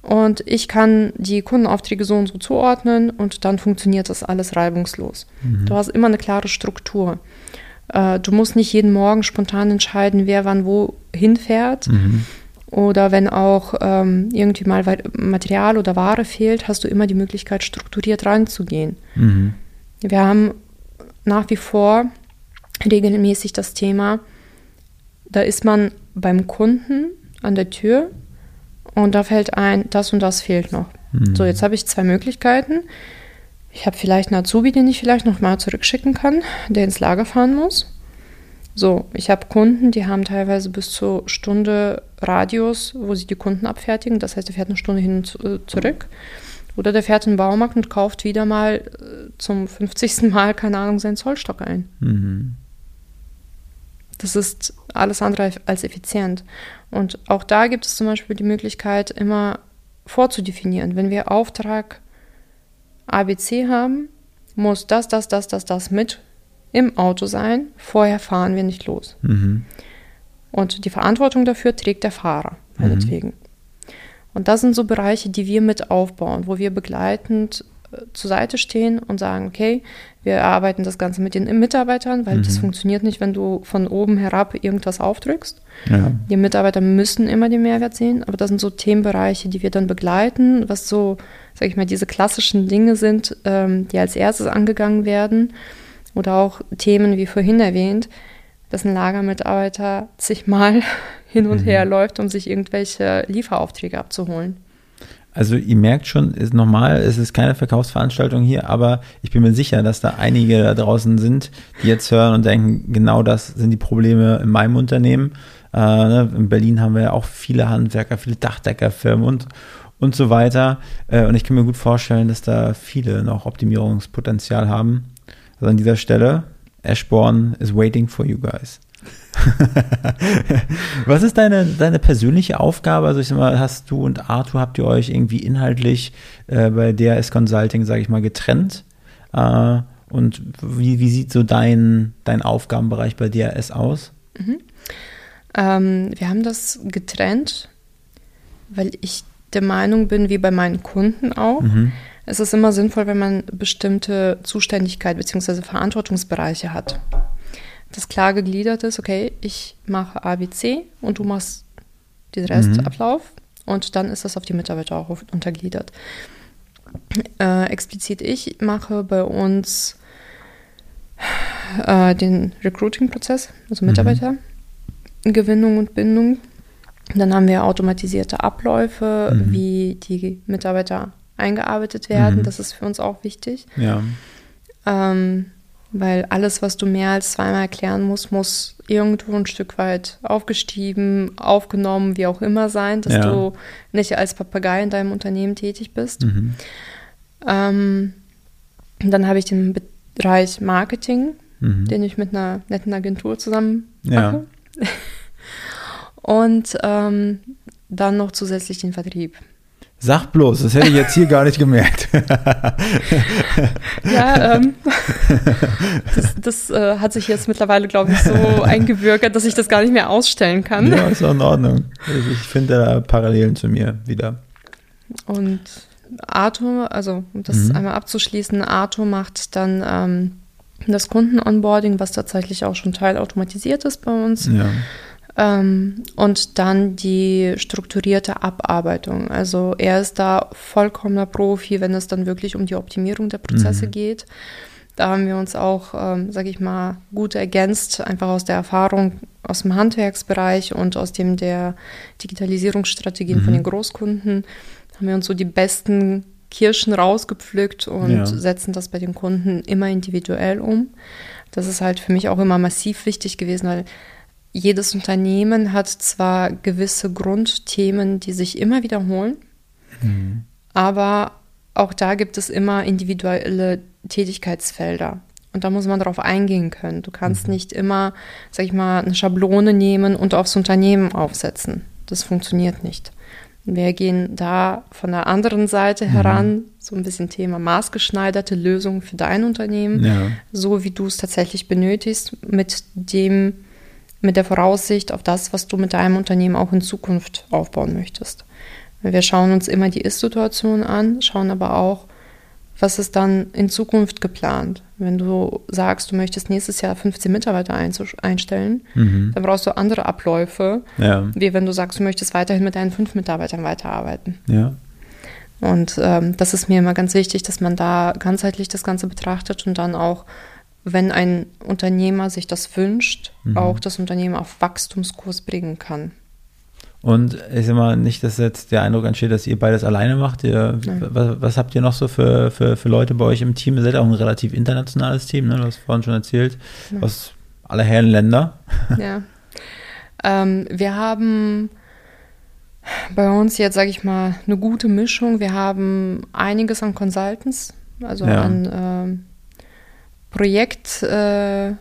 Und ich kann die Kundenaufträge so und so zuordnen und dann funktioniert das alles reibungslos. Mhm. Du hast immer eine klare Struktur. Äh, du musst nicht jeden Morgen spontan entscheiden, wer wann wo hinfährt. Mhm. Oder wenn auch ähm, irgendwie mal Material oder Ware fehlt, hast du immer die Möglichkeit, strukturiert reinzugehen. Mhm. Wir haben nach wie vor regelmäßig das Thema, da ist man beim Kunden an der Tür und da fällt ein, das und das fehlt noch. Mhm. So, jetzt habe ich zwei Möglichkeiten. Ich habe vielleicht einen Azubi, den ich vielleicht noch mal zurückschicken kann, der ins Lager fahren muss. So, ich habe Kunden, die haben teilweise bis zur Stunde Radius, wo sie die Kunden abfertigen. Das heißt, der fährt eine Stunde hin und äh, zurück. Oder der fährt in den Baumarkt und kauft wieder mal äh, zum 50. Mal, keine Ahnung, seinen Zollstock ein. Mhm. Das ist alles andere als effizient. Und auch da gibt es zum Beispiel die Möglichkeit, immer vorzudefinieren. Wenn wir Auftrag ABC haben, muss das, das, das, das, das mit im Auto sein. Vorher fahren wir nicht los. Mhm. Und die Verantwortung dafür trägt der Fahrer, meinetwegen. Mhm. Und das sind so Bereiche, die wir mit aufbauen, wo wir begleitend äh, zur Seite stehen und sagen, okay, wir erarbeiten das Ganze mit den Mitarbeitern, weil mhm. das funktioniert nicht, wenn du von oben herab irgendwas aufdrückst. Ja. Die Mitarbeiter müssen immer den Mehrwert sehen, aber das sind so Themenbereiche, die wir dann begleiten, was so, sag ich mal, diese klassischen Dinge sind, ähm, die als erstes angegangen werden. Oder auch Themen wie vorhin erwähnt, dass ein Lagermitarbeiter zigmal [LAUGHS] hin und mhm. her läuft, um sich irgendwelche Lieferaufträge abzuholen. Also ihr merkt schon, ist normal, es ist keine Verkaufsveranstaltung hier, aber ich bin mir sicher, dass da einige da draußen sind, die jetzt hören und denken, genau das sind die Probleme in meinem Unternehmen. Äh, ne, in Berlin haben wir ja auch viele Handwerker, viele Dachdeckerfirmen und, und so weiter. Äh, und ich kann mir gut vorstellen, dass da viele noch Optimierungspotenzial haben. Also an dieser Stelle, Ashbourne is waiting for you guys. [LAUGHS] Was ist deine, deine persönliche Aufgabe? Also ich sag mal, hast du und Arthur, habt ihr euch irgendwie inhaltlich äh, bei DRS Consulting, sage ich mal, getrennt? Äh, und wie, wie sieht so dein, dein Aufgabenbereich bei DRS aus? Mhm. Ähm, wir haben das getrennt, weil ich der Meinung bin, wie bei meinen Kunden auch, mhm. Es ist immer sinnvoll, wenn man bestimmte Zuständigkeit bzw. Verantwortungsbereiche hat das klar gegliedert ist, okay, ich mache ABC und du machst den Restablauf mhm. und dann ist das auf die Mitarbeiter auch untergliedert. Äh, explizit ich mache bei uns äh, den Recruiting-Prozess, also mhm. Mitarbeitergewinnung mhm. und Bindung. Dann haben wir automatisierte Abläufe, mhm. wie die Mitarbeiter eingearbeitet werden. Mhm. Das ist für uns auch wichtig. Ja. Ähm, weil alles, was du mehr als zweimal erklären musst, muss irgendwo ein Stück weit aufgestiegen, aufgenommen, wie auch immer sein, dass ja. du nicht als Papagei in deinem Unternehmen tätig bist. Mhm. Ähm, dann habe ich den Bereich Marketing, mhm. den ich mit einer netten Agentur zusammen mache. Ja. [LAUGHS] Und ähm, dann noch zusätzlich den Vertrieb. Sag bloß, das hätte ich jetzt hier gar nicht gemerkt. ja, ähm, das, das äh, hat sich jetzt mittlerweile, glaube ich, so eingewirkt, dass ich das gar nicht mehr ausstellen kann. Ja, ist auch in Ordnung. Also ich finde da Parallelen zu mir wieder. Und Arthur, also um das mhm. einmal abzuschließen, Arthur macht dann ähm, das Kunden-Onboarding, was tatsächlich auch schon teilautomatisiert ist bei uns. Ja. Ähm, und dann die strukturierte Abarbeitung. Also er ist da vollkommener Profi, wenn es dann wirklich um die Optimierung der Prozesse mhm. geht. Da haben wir uns auch, ähm, sage ich mal, gut ergänzt, einfach aus der Erfahrung aus dem Handwerksbereich und aus dem der Digitalisierungsstrategien mhm. von den Großkunden. Haben wir uns so die besten Kirschen rausgepflückt und ja. setzen das bei den Kunden immer individuell um. Das ist halt für mich auch immer massiv wichtig gewesen, weil jedes Unternehmen hat zwar gewisse Grundthemen, die sich immer wiederholen, mhm. aber auch da gibt es immer individuelle Tätigkeitsfelder. Und da muss man darauf eingehen können. Du kannst mhm. nicht immer, sag ich mal, eine Schablone nehmen und aufs Unternehmen aufsetzen. Das funktioniert nicht. Wir gehen da von der anderen Seite mhm. heran, so ein bisschen Thema maßgeschneiderte Lösungen für dein Unternehmen, ja. so wie du es tatsächlich benötigst, mit dem mit der Voraussicht auf das, was du mit deinem Unternehmen auch in Zukunft aufbauen möchtest. Wir schauen uns immer die Ist-Situation an, schauen aber auch, was ist dann in Zukunft geplant. Wenn du sagst, du möchtest nächstes Jahr 15 Mitarbeiter einstellen, mhm. dann brauchst du andere Abläufe, ja. wie wenn du sagst, du möchtest weiterhin mit deinen fünf Mitarbeitern weiterarbeiten. Ja. Und ähm, das ist mir immer ganz wichtig, dass man da ganzheitlich das Ganze betrachtet und dann auch wenn ein Unternehmer sich das wünscht, mhm. auch das Unternehmen auf Wachstumskurs bringen kann. Und ich sag mal, nicht, dass jetzt der Eindruck entsteht, dass ihr beides alleine macht. Ihr, was, was, habt ihr noch so für, für, für Leute bei euch im Team? Ihr seid auch ein relativ internationales Team, ne? du hast vorhin schon erzählt, ja. aus aller Herren Länder. [LAUGHS] ja. Ähm, wir haben bei uns jetzt, sage ich mal, eine gute Mischung. Wir haben einiges an Consultants, also ja. an äh, Projekt. Äh,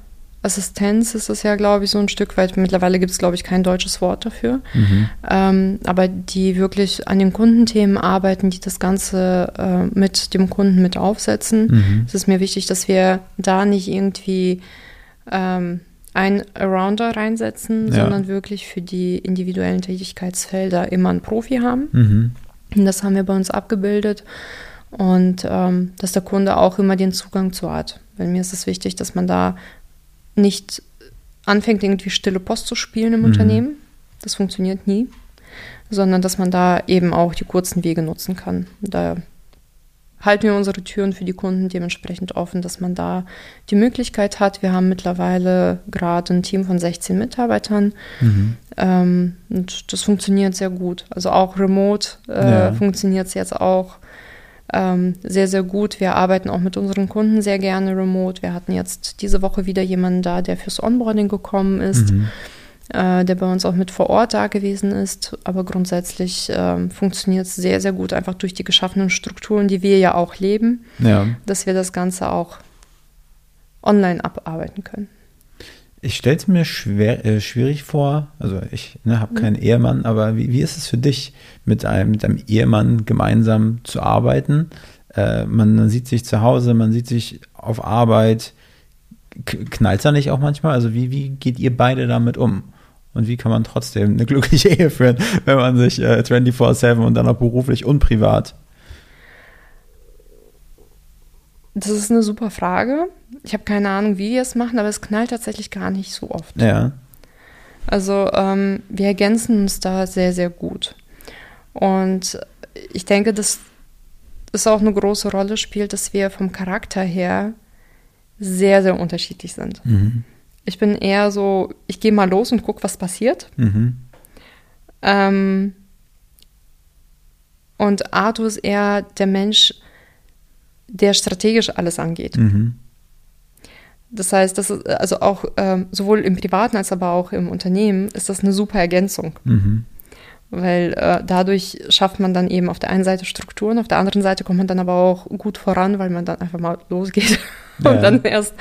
ist das ja, glaube ich, so ein Stück weit. Mittlerweile gibt es, glaube ich, kein deutsches Wort dafür. Mhm. Ähm, aber die wirklich an den Kundenthemen arbeiten, die das Ganze äh, mit dem Kunden mit aufsetzen. Mhm. Es ist mir wichtig, dass wir da nicht irgendwie ähm, ein Arounder reinsetzen, ja. sondern wirklich für die individuellen Tätigkeitsfelder immer einen Profi haben. Mhm. Und das haben wir bei uns abgebildet. Und ähm, dass der Kunde auch immer den Zugang zu hat. Weil mir ist es wichtig, dass man da nicht anfängt, irgendwie stille Post zu spielen im mhm. Unternehmen. Das funktioniert nie. Sondern dass man da eben auch die kurzen Wege nutzen kann. Da halten wir unsere Türen für die Kunden dementsprechend offen, dass man da die Möglichkeit hat. Wir haben mittlerweile gerade ein Team von 16 Mitarbeitern mhm. ähm, und das funktioniert sehr gut. Also auch remote äh, ja. funktioniert es jetzt auch ähm, sehr, sehr gut. Wir arbeiten auch mit unseren Kunden sehr gerne remote. Wir hatten jetzt diese Woche wieder jemanden da, der fürs Onboarding gekommen ist, mhm. äh, der bei uns auch mit vor Ort da gewesen ist. Aber grundsätzlich äh, funktioniert es sehr, sehr gut, einfach durch die geschaffenen Strukturen, die wir ja auch leben, ja. dass wir das Ganze auch online abarbeiten können. Ich stelle es mir schwer, äh, schwierig vor. Also ich ne, habe keinen mhm. Ehemann, aber wie, wie ist es für dich, mit einem, mit einem Ehemann gemeinsam zu arbeiten? Äh, man, man, sieht sich zu Hause, man sieht sich auf Arbeit. Knallt da nicht auch manchmal? Also wie, wie geht ihr beide damit um? Und wie kann man trotzdem eine glückliche [LAUGHS] Ehe führen, wenn man sich äh, 24-7 und dann auch beruflich und privat Das ist eine super Frage. Ich habe keine Ahnung, wie wir es machen, aber es knallt tatsächlich gar nicht so oft. Ja. Also ähm, wir ergänzen uns da sehr, sehr gut. Und ich denke, dass es auch eine große Rolle spielt, dass wir vom Charakter her sehr, sehr unterschiedlich sind. Mhm. Ich bin eher so, ich gehe mal los und gucke, was passiert. Mhm. Ähm, und Arthur ist eher der Mensch, der strategisch alles angeht. Mhm. Das heißt, das ist also auch ähm, sowohl im Privaten als aber auch im Unternehmen ist das eine super Ergänzung. Mhm. Weil äh, dadurch schafft man dann eben auf der einen Seite Strukturen, auf der anderen Seite kommt man dann aber auch gut voran, weil man dann einfach mal losgeht [LAUGHS] ja. und dann erst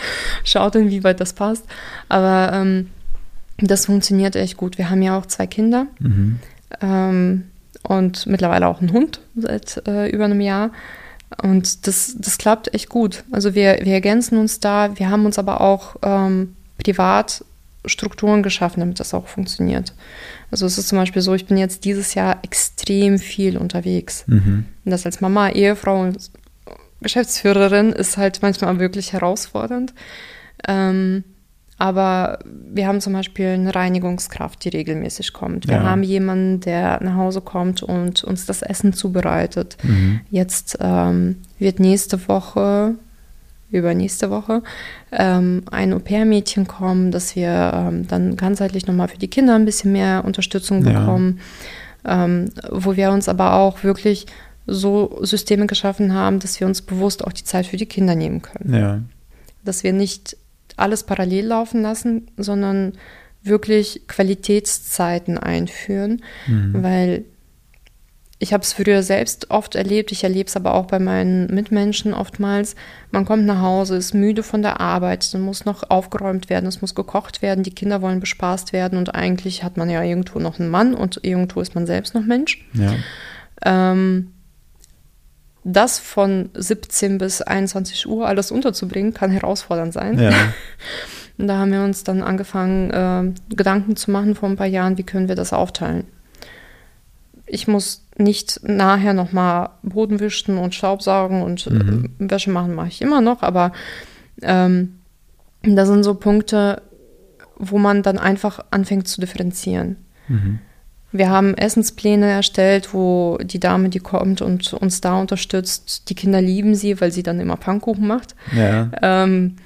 schaut, inwieweit das passt. Aber ähm, das funktioniert echt gut. Wir haben ja auch zwei Kinder mhm. ähm, und mittlerweile auch einen Hund seit äh, über einem Jahr. Und das, das klappt echt gut. Also wir, wir ergänzen uns da, wir haben uns aber auch ähm, privat Strukturen geschaffen, damit das auch funktioniert. Also es ist zum Beispiel so, ich bin jetzt dieses Jahr extrem viel unterwegs. Mhm. Und das als Mama, Ehefrau und Geschäftsführerin ist halt manchmal wirklich herausfordernd. Ähm, aber wir haben zum Beispiel eine Reinigungskraft, die regelmäßig kommt. Wir ja. haben jemanden, der nach Hause kommt und uns das Essen zubereitet. Mhm. Jetzt ähm, wird nächste Woche, übernächste Woche, ähm, ein Au-pair-Mädchen kommen, dass wir ähm, dann ganzheitlich nochmal für die Kinder ein bisschen mehr Unterstützung bekommen. Ja. Ähm, wo wir uns aber auch wirklich so Systeme geschaffen haben, dass wir uns bewusst auch die Zeit für die Kinder nehmen können. Ja. Dass wir nicht alles parallel laufen lassen, sondern wirklich Qualitätszeiten einführen, mhm. weil ich habe es früher selbst oft erlebt, ich erlebe es aber auch bei meinen Mitmenschen oftmals. Man kommt nach Hause, ist müde von der Arbeit, es muss noch aufgeräumt werden, es muss gekocht werden, die Kinder wollen bespaßt werden und eigentlich hat man ja irgendwo noch einen Mann und irgendwo ist man selbst noch Mensch. Ja. Ähm, das von 17 bis 21 Uhr alles unterzubringen, kann herausfordernd sein. Ja. [LAUGHS] Und da haben wir uns dann angefangen, äh, Gedanken zu machen vor ein paar Jahren, wie können wir das aufteilen. Ich muss nicht nachher nochmal Boden wischen und Staubsaugen und äh, mhm. äh, Wäsche machen, mache ich immer noch, aber ähm, da sind so Punkte, wo man dann einfach anfängt zu differenzieren. Mhm. Wir haben Essenspläne erstellt, wo die Dame, die kommt und uns da unterstützt, die Kinder lieben sie, weil sie dann immer Pfannkuchen macht. Ja. Ähm,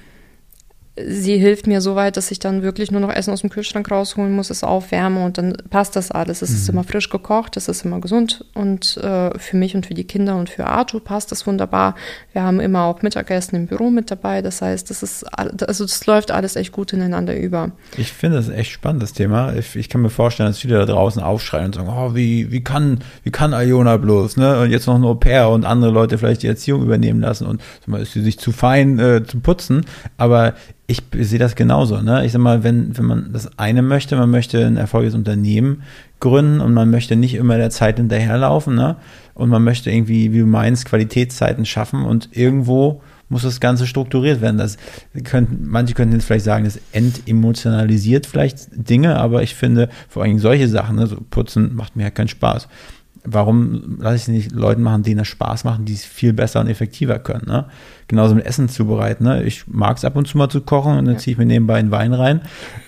sie hilft mir so weit, dass ich dann wirklich nur noch Essen aus dem Kühlschrank rausholen muss, es aufwärme und dann passt das alles. Es mhm. ist immer frisch gekocht, es ist immer gesund und äh, für mich und für die Kinder und für Arthur passt das wunderbar. Wir haben immer auch Mittagessen im Büro mit dabei, das heißt, das ist also das läuft alles echt gut ineinander über. Ich finde das echt spannend, das Thema. Ich, ich, kann mir vorstellen, dass viele da draußen aufschreien und sagen, oh, wie, wie kann, wie kann Iona bloß, ne? Und jetzt noch ein Au pair und andere Leute vielleicht die Erziehung übernehmen lassen und mal, ist sie sich zu fein äh, zu putzen. Aber ich sehe das genauso. Ne? Ich sag mal, wenn, wenn man das eine möchte, man möchte ein erfolgreiches Unternehmen gründen und man möchte nicht immer der Zeit hinterherlaufen, ne? Und man möchte irgendwie, wie du meinst, Qualitätszeiten schaffen und irgendwo muss das Ganze strukturiert werden. Das können, manche könnten jetzt vielleicht sagen, das entemotionalisiert vielleicht Dinge, aber ich finde vor allem solche Sachen, ne, so putzen macht mir ja keinen Spaß warum lasse ich es nicht Leuten machen, denen das Spaß machen, die es viel besser und effektiver können. Ne? Genauso mit Essen zubereiten. Ne? Ich mag es ab und zu mal zu kochen und dann ja. ziehe ich mir nebenbei einen Wein rein. [LAUGHS]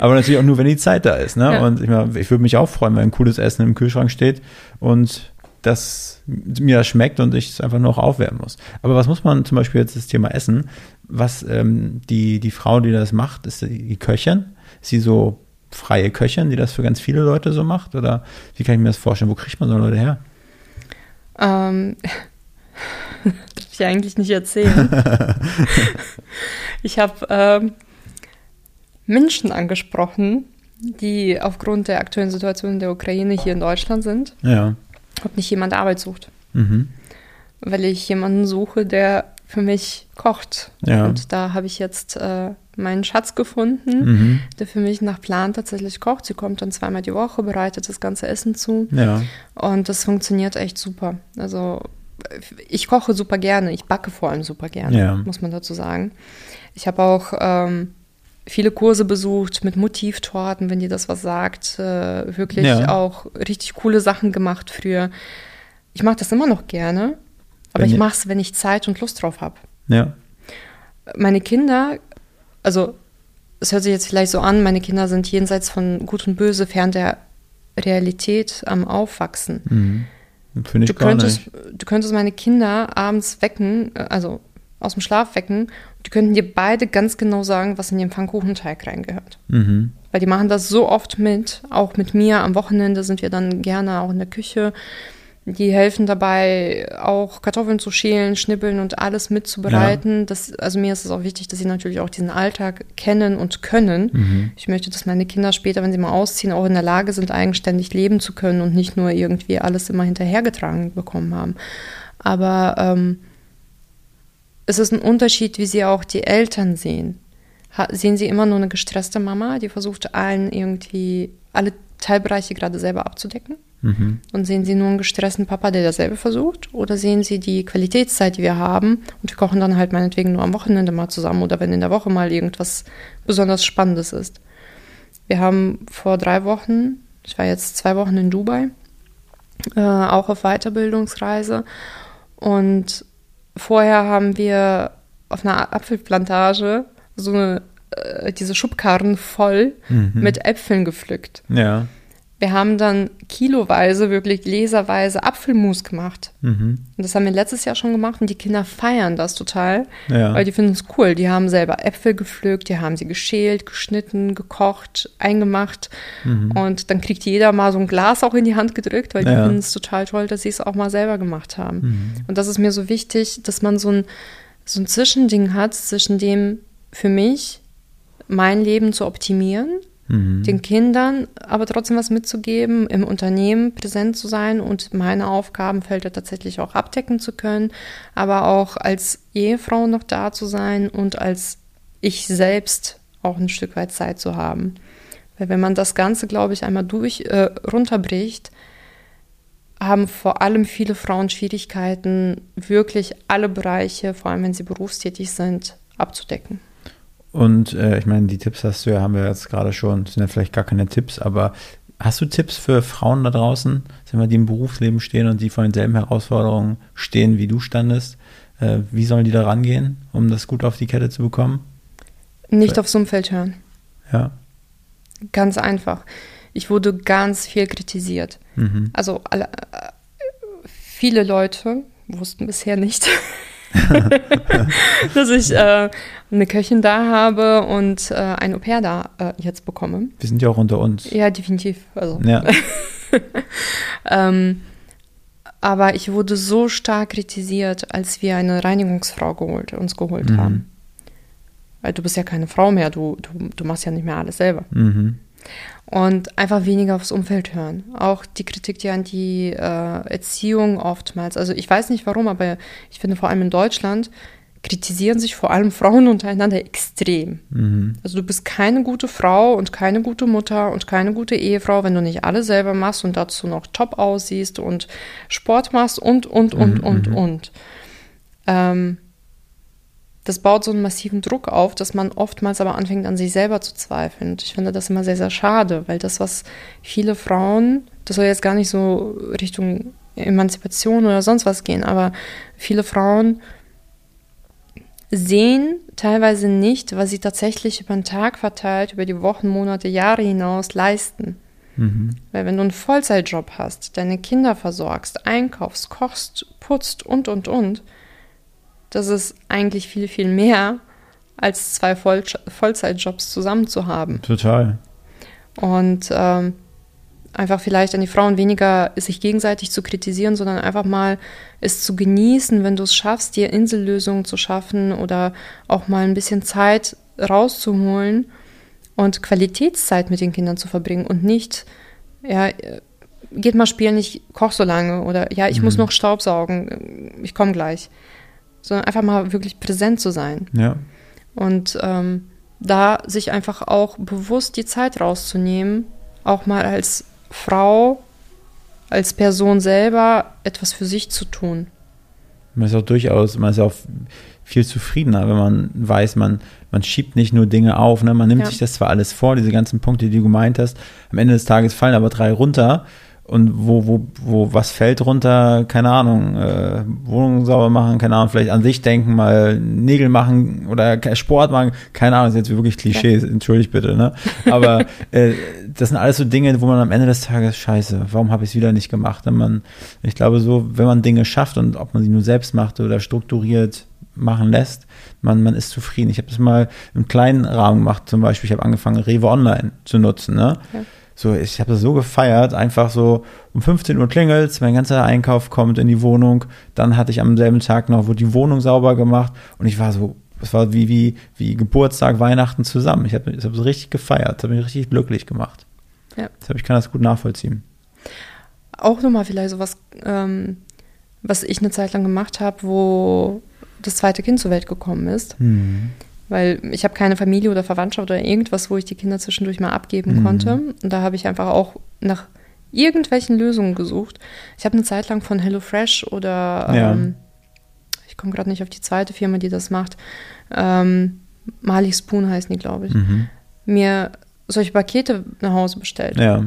Aber natürlich auch nur, wenn die Zeit da ist. Ne? Ja. Und ich, mein, ich würde mich auch freuen, wenn ein cooles Essen im Kühlschrank steht und das mir das schmeckt und ich es einfach noch aufwärmen muss. Aber was muss man zum Beispiel jetzt das Thema Essen? Was ähm, die, die Frau, die das macht, ist die, die Köchin. Ist sie so freie Köchin, die das für ganz viele Leute so macht? Oder wie kann ich mir das vorstellen? Wo kriegt man so Leute her? Ähm, [LAUGHS] darf ich eigentlich nicht erzählen. [LAUGHS] ich habe ähm, Menschen angesprochen, die aufgrund der aktuellen Situation in der Ukraine hier in Deutschland sind. Ja. Ob nicht jemand Arbeit sucht. Mhm. Weil ich jemanden suche, der für mich kocht. Ja. Und da habe ich jetzt äh, meinen Schatz gefunden, mhm. der für mich nach Plan tatsächlich kocht. Sie kommt dann zweimal die Woche, bereitet das ganze Essen zu. Ja. Und das funktioniert echt super. Also ich koche super gerne, ich backe vor allem super gerne, ja. muss man dazu sagen. Ich habe auch ähm, viele Kurse besucht mit Motivtorten, wenn dir das was sagt. Äh, wirklich ja. auch richtig coole Sachen gemacht früher. Ich mache das immer noch gerne, aber wenn ich mache es, wenn ich Zeit und Lust drauf habe. Ja. Meine Kinder also es hört sich jetzt vielleicht so an, meine Kinder sind jenseits von Gut und Böse, fern der Realität am Aufwachsen. Mhm. Finde ich du, könntest, nicht. du könntest meine Kinder abends wecken, also aus dem Schlaf wecken, die könnten dir beide ganz genau sagen, was in den Pfannkuchenteig reingehört. Mhm. Weil die machen das so oft mit, auch mit mir. Am Wochenende sind wir dann gerne auch in der Küche. Die helfen dabei, auch Kartoffeln zu schälen, schnippeln und alles mitzubereiten. Ja. Das, also mir ist es auch wichtig, dass sie natürlich auch diesen Alltag kennen und können. Mhm. Ich möchte, dass meine Kinder später, wenn sie mal ausziehen, auch in der Lage sind, eigenständig leben zu können und nicht nur irgendwie alles immer hinterhergetragen bekommen haben. Aber ähm, es ist ein Unterschied, wie sie auch die Eltern sehen. Ha sehen sie immer nur eine gestresste Mama, die versucht, allen irgendwie alle Teilbereiche gerade selber abzudecken? Mhm. Und sehen Sie nur einen gestressten Papa, der dasselbe versucht? Oder sehen Sie die Qualitätszeit, die wir haben und wir kochen dann halt meinetwegen nur am Wochenende mal zusammen oder wenn in der Woche mal irgendwas besonders Spannendes ist? Wir haben vor drei Wochen, ich war jetzt zwei Wochen in Dubai, äh, auch auf Weiterbildungsreise und vorher haben wir auf einer Apfelplantage so eine, äh, diese Schubkarren voll mhm. mit Äpfeln gepflückt. Ja. Wir haben dann kiloweise, wirklich gläserweise Apfelmus gemacht. Mhm. Und das haben wir letztes Jahr schon gemacht und die Kinder feiern das total, ja. weil die finden es cool. Die haben selber Äpfel gepflückt, die haben sie geschält, geschnitten, gekocht, eingemacht. Mhm. Und dann kriegt jeder mal so ein Glas auch in die Hand gedrückt, weil die ja. finden es total toll, dass sie es auch mal selber gemacht haben. Mhm. Und das ist mir so wichtig, dass man so ein, so ein Zwischending hat zwischen dem für mich mein Leben zu optimieren mhm. den Kindern aber trotzdem was mitzugeben, im Unternehmen präsent zu sein und meine Aufgabenfelder tatsächlich auch abdecken zu können, aber auch als Ehefrau noch da zu sein und als ich selbst auch ein Stück weit Zeit zu haben. Weil wenn man das Ganze, glaube ich, einmal durch äh, runterbricht, haben vor allem viele Frauen Schwierigkeiten, wirklich alle Bereiche, vor allem wenn sie berufstätig sind, abzudecken. Und äh, ich meine, die Tipps hast du ja, haben wir jetzt gerade schon, sind ja vielleicht gar keine Tipps, aber hast du Tipps für Frauen da draußen, die im Berufsleben stehen und die vor denselben Herausforderungen stehen, wie du standest? Äh, wie sollen die da rangehen, um das gut auf die Kette zu bekommen? Nicht aufs Umfeld hören. Ja. Ganz einfach. Ich wurde ganz viel kritisiert. Mhm. Also alle, äh, viele Leute wussten bisher nicht, [LAUGHS] [LAUGHS] dass ich äh, eine Köchin da habe und äh, ein Au-pair da äh, jetzt bekomme. Wir sind ja auch unter uns. Ja, definitiv. Also. Ja. [LAUGHS] ähm, aber ich wurde so stark kritisiert, als wir eine Reinigungsfrau geholt, uns geholt Mhm. haben. Weil du bist ja keine Frau mehr, du, du, du machst ja nicht mehr alles selber. Mhm. Und einfach weniger aufs Umfeld hören. Auch die Kritik, die an die äh, Erziehung oftmals. Also ich weiß nicht warum, aber ich finde vor allem in Deutschland kritisieren sich vor allem Frauen untereinander extrem. Mhm. Also du bist keine gute Frau und keine gute Mutter und keine gute Ehefrau, wenn du nicht alles selber machst und dazu noch top aussiehst und Sport machst und, und, und, Mhm, und, mhm. und. Ähm, das baut so einen massiven Druck auf, dass man oftmals aber anfängt, an sich selber zu zweifeln. Und ich finde das immer sehr, sehr schade, weil das, was viele Frauen, das soll jetzt gar nicht so Richtung Emanzipation oder sonst was gehen, aber viele Frauen sehen teilweise nicht, was sie tatsächlich über den Tag verteilt, über die Wochen, Monate, Jahre hinaus leisten. Mhm. Weil wenn du einen Vollzeitjob hast, deine Kinder versorgst, einkaufst, kochst, putzt und, und, und, das ist eigentlich viel, viel mehr, als zwei Voll Vollzeitjobs zusammen zu haben. Total. Und ähm, einfach vielleicht an die Frauen weniger sich gegenseitig zu kritisieren, sondern einfach mal es zu genießen, wenn du es schaffst, dir Insellösungen zu schaffen oder auch mal ein bisschen Zeit rauszuholen und Qualitätszeit mit den Kindern zu verbringen und nicht, ja, geht mal spielen, ich koch so lange oder ja, ich muss Mhm. noch Staubsaugen, ich komme gleich. Sondern einfach mal wirklich präsent zu sein. Ja. Und ähm, da sich einfach auch bewusst die Zeit rauszunehmen, auch mal als Frau, als Person selber etwas für sich zu tun. Man ist auch durchaus, man ist auch viel zufriedener, wenn man weiß, man, man schiebt nicht nur Dinge auf, ne? man nimmt Ja. sich das zwar alles vor, diese ganzen Punkte, die du gemeint hast, am Ende des Tages fallen aber drei runter und wo, wo, wo was fällt runter, keine Ahnung, äh, Wohnung sauber machen, keine Ahnung, vielleicht an sich denken, mal Nägel machen oder Sport machen, keine Ahnung, das ist jetzt wirklich Klischee, entschuldigt bitte, ne? Aber äh, das sind alles so Dinge, wo man am Ende des Tages, scheiße, warum habe ich es wieder nicht gemacht? Und man, ich glaube so, wenn man Dinge schafft und ob man sie nur selbst macht oder strukturiert machen lässt, man, man ist zufrieden. Ich habe das mal im kleinen Rahmen gemacht, zum Beispiel, ich habe angefangen, Rewe Online zu nutzen, ne? Ja. So, ich habe das so gefeiert, einfach so um 15 Uhr klingelt mein ganzer Einkauf kommt in die Wohnung, dann hatte ich am selben Tag noch, wurde die Wohnung sauber gemacht und ich war so, es war wie, wie, wie Geburtstag, Weihnachten zusammen. Ich habe ich hab so richtig gefeiert, habe mich richtig glücklich gemacht. Ja. Deshalb, ich kann das gut nachvollziehen. Auch nochmal vielleicht sowas, ähm, was ich eine Zeit lang gemacht habe, wo das zweite Kind zur Welt gekommen ist. Hm. Weil ich habe keine Familie oder Verwandtschaft oder irgendwas, wo ich die Kinder zwischendurch mal abgeben Mhm. konnte. Und da habe ich einfach auch nach irgendwelchen Lösungen gesucht. Ich habe eine Zeit lang von HelloFresh oder Ja. ähm, ich komme gerade nicht auf die zweite Firma, die das macht. Ähm, Mali Spoon heißen die, glaube ich. Mhm. Mir solche Pakete nach Hause bestellt. Ja.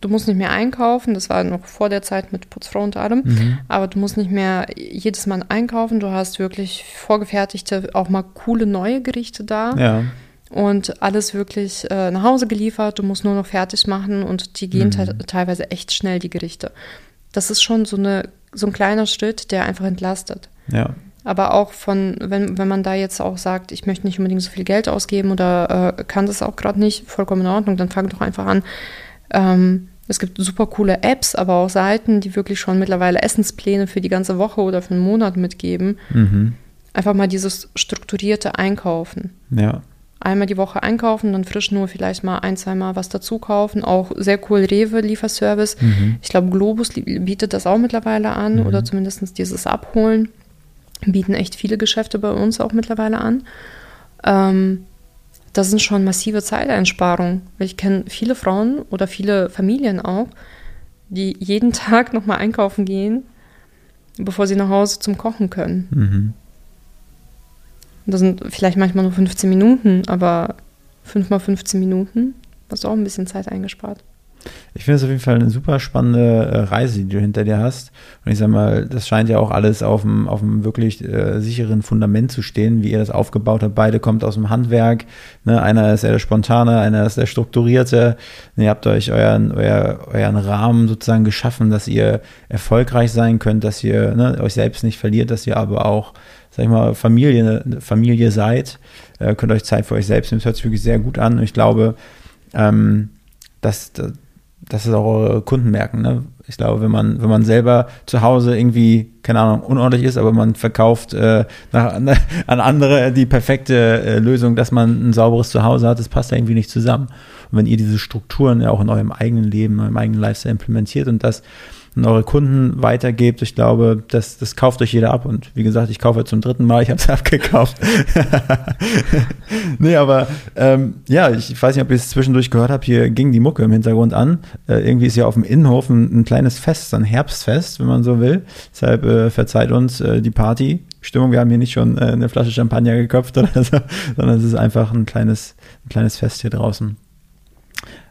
Du musst nicht mehr einkaufen, das war noch vor der Zeit mit Putzfrau und allem, Mhm. aber du musst nicht mehr jedes Mal einkaufen. Du hast wirklich vorgefertigte, auch mal coole neue Gerichte da Ja. und alles wirklich äh, nach Hause geliefert. Du musst nur noch fertig machen und die gehen Mhm. te teilweise echt schnell, die Gerichte. Das ist schon so, eine, so ein kleiner Schritt, der einfach entlastet. Ja. Aber auch von, wenn, wenn man da jetzt auch sagt, ich möchte nicht unbedingt so viel Geld ausgeben oder äh, kann das auch gerade nicht, vollkommen in Ordnung, dann fang doch einfach an. Ähm, es gibt super coole Apps, aber auch Seiten, die wirklich schon mittlerweile Essenspläne für die ganze Woche oder für einen Monat mitgeben. Mhm. Einfach mal dieses strukturierte Einkaufen. Ja. Einmal die Woche einkaufen, dann frisch nur vielleicht mal ein, zweimal was dazu kaufen. Auch sehr cool Rewe-Lieferservice. Mhm. Ich glaube, Globus bietet das auch mittlerweile an Mhm. oder zumindest dieses Abholen. Bieten echt viele Geschäfte bei uns auch mittlerweile an. Ähm, das sind schon massive Zeiteinsparungen. Weil Ich kenne viele Frauen oder viele Familien auch, die jeden [LAUGHS] Tag nochmal einkaufen gehen, bevor sie nach Hause zum Kochen können. Mhm. Das sind vielleicht manchmal nur 15 Minuten, aber 5 mal 15 Minuten hast du auch ein bisschen Zeit eingespart. Ich finde es auf jeden Fall eine super spannende äh, Reise, die du hinter dir hast. Und ich sag mal, das scheint ja auch alles auf einem, auf einem wirklich äh, sicheren Fundament zu stehen, wie ihr das aufgebaut habt. Beide kommt aus dem Handwerk. Ne? Einer ist eher der spontane, einer ist der strukturierte. Und ihr habt euch euren, euer, euren Rahmen sozusagen geschaffen, dass ihr erfolgreich sein könnt, dass ihr ne, euch selbst nicht verliert, dass ihr aber auch, sag ich mal, Familie, Familie seid. Äh, könnt euch Zeit für euch selbst nehmen. Das hört sich wirklich sehr gut an. Und ich glaube, ähm, dass, dass dass es auch eure Kunden merken. Ne? Ich glaube, wenn man, wenn man selber zu Hause irgendwie, keine Ahnung, unordentlich ist, aber man verkauft äh, nach, an [LAUGHS] andere die perfekte äh, Lösung, dass man ein sauberes Zuhause hat, das passt ja irgendwie nicht zusammen. Und wenn ihr diese Strukturen ja auch in eurem eigenen Leben, in eurem eigenen Lifestyle implementiert und das an eure Kunden weitergebt. Ich glaube, das, das kauft euch jeder ab. Und wie gesagt, ich kaufe zum dritten Mal, [LAUGHS] ich habe es abgekauft. nee, aber ähm, ja, ich weiß nicht, ob ihr es zwischendurch gehört habt, hier ging die Mucke im Hintergrund an. Äh, irgendwie ist ja auf dem Innenhof ein, ein, kleines Fest, ein Herbstfest, wenn man so will. Deshalb äh, verzeiht uns äh, die Party. Stimmung, wir haben hier nicht schon äh, eine Flasche Champagner geköpft oder so, [LAUGHS] sondern es ist einfach ein kleines, ein kleines Fest hier draußen.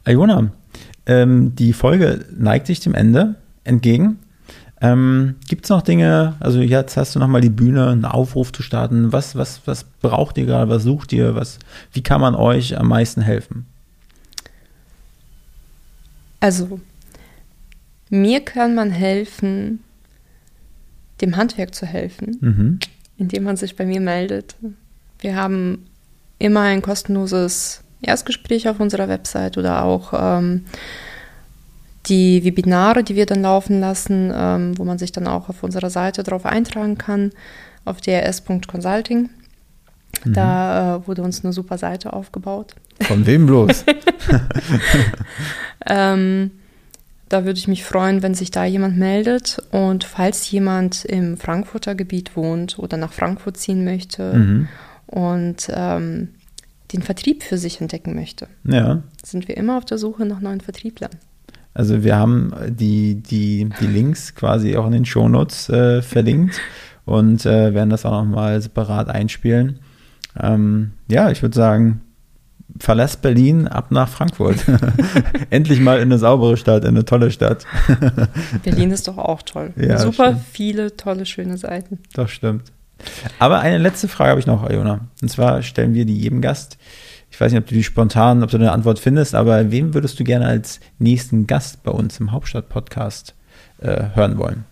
Iona, ähm, die Folge neigt sich dem Ende entgegen. Ähm, Gibt es noch Dinge, also jetzt hast du nochmal die Bühne, einen Aufruf zu starten. Was, was, was braucht ihr gerade? Was sucht ihr? Was, wie kann man euch am meisten helfen? Also, mir kann man helfen, dem Handwerk zu helfen, mhm. indem man sich bei mir meldet. Wir haben immer ein kostenloses Erstgespräch auf unserer Website oder auch ähm, die Webinare, die wir dann laufen lassen, ähm, wo man sich dann auch auf unserer Seite drauf eintragen kann, auf drs.consulting. Mhm. Da äh, wurde uns eine super Seite aufgebaut. Von wem bloß? [LAUGHS] [LAUGHS] ähm, da würde ich mich freuen, wenn sich da jemand meldet. Und falls jemand im Frankfurter Gebiet wohnt oder nach Frankfurt ziehen möchte mhm. und ähm, den Vertrieb für sich entdecken möchte, ja. sind wir immer auf der Suche nach neuen Vertrieblern. Also wir haben die, die, die Links quasi auch in den Shownotes äh, verlinkt und äh, werden das auch nochmal separat einspielen. Ähm, ja, ich würde sagen, verlässt Berlin ab nach Frankfurt. [LAUGHS] Endlich mal in eine saubere Stadt, in eine tolle Stadt. [LAUGHS] Berlin ist doch auch toll. Ja, Super stimmt. viele tolle, schöne Seiten. Doch, stimmt. Aber eine letzte Frage habe ich noch, Iona. Und zwar stellen wir die jedem Gast ich weiß nicht, ob du die spontan, ob du eine Antwort findest, aber wem würdest du gerne als nächsten Gast bei uns im Hauptstadt-Podcast äh, hören wollen?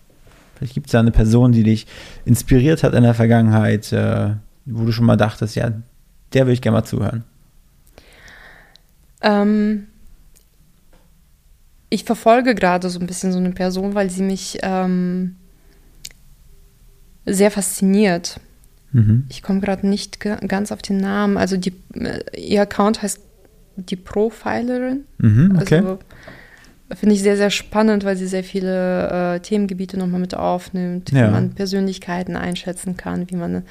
Vielleicht gibt es da eine Person, die dich inspiriert hat in der Vergangenheit, äh, wo du schon mal dachtest, ja, der würde ich gerne mal zuhören. Ähm, ich verfolge gerade so ein bisschen so eine Person, weil sie mich ähm, sehr fasziniert. Mhm. Ich komme gerade nicht ganz auf den Namen. Also die, äh, ihr Account heißt die Profilerin. Mhm, okay. Also finde ich sehr, sehr spannend, weil sie sehr viele äh, Themengebiete nochmal mit aufnimmt, ja. wie man Persönlichkeiten einschätzen kann, wie man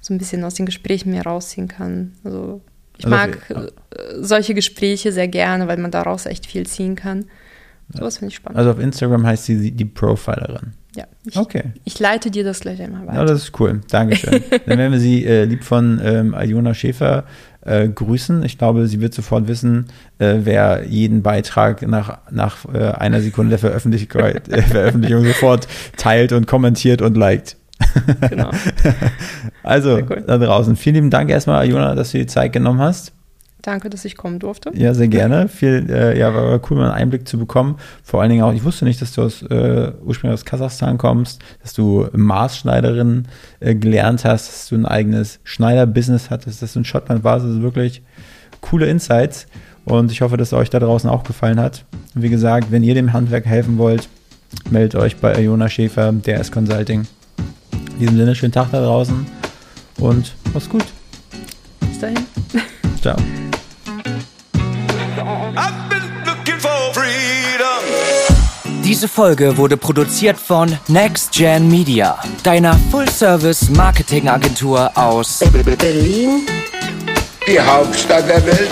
so ein bisschen aus den Gesprächen mehr rausziehen kann. Also ich also mag okay. Äh, solche Gespräche sehr gerne, weil man daraus echt viel ziehen kann. Sowas finde ich spannend. Also auf Instagram heißt sie die Profilerin. Ja, ich, okay. ich leite dir das gleich einmal weiter. Ja, das ist cool. Dankeschön. [LAUGHS] Dann werden wir sie äh, lieb von ähm, Iona Schäfer äh, grüßen. Ich glaube, sie wird sofort wissen, äh, wer jeden Beitrag nach, nach äh, einer Sekunde der Veröffentlich äh, [LAUGHS] Veröffentlichung sofort teilt und kommentiert und liked. genau. [LAUGHS] also, cool. da draußen, vielen lieben Dank erstmal, Iona, dass du die Zeit genommen hast. Danke, dass ich kommen durfte. Ja, sehr gerne. Viel, äh, ja, war cool, mal einen Einblick zu bekommen. Vor allen Dingen auch, ich wusste nicht, dass du aus, äh, ursprünglich aus Kasachstan kommst, dass du Maßschneiderin äh, gelernt hast, dass du ein eigenes Schneider-Business hattest, dass du in Schottland warst. Also wirklich coole Insights. Und ich hoffe, dass es euch da draußen auch gefallen hat. Und wie gesagt, wenn ihr dem Handwerk helfen wollt, meldet euch bei Iona Schäfer, der ist Consulting. In diesem Sinne, schönen Tag da draußen und mach's gut. Bis dahin. Ciao. Diese Folge wurde produziert von Next Gen Media, deiner Full-Service-Marketing-Agentur aus Berlin, die Hauptstadt der Welt.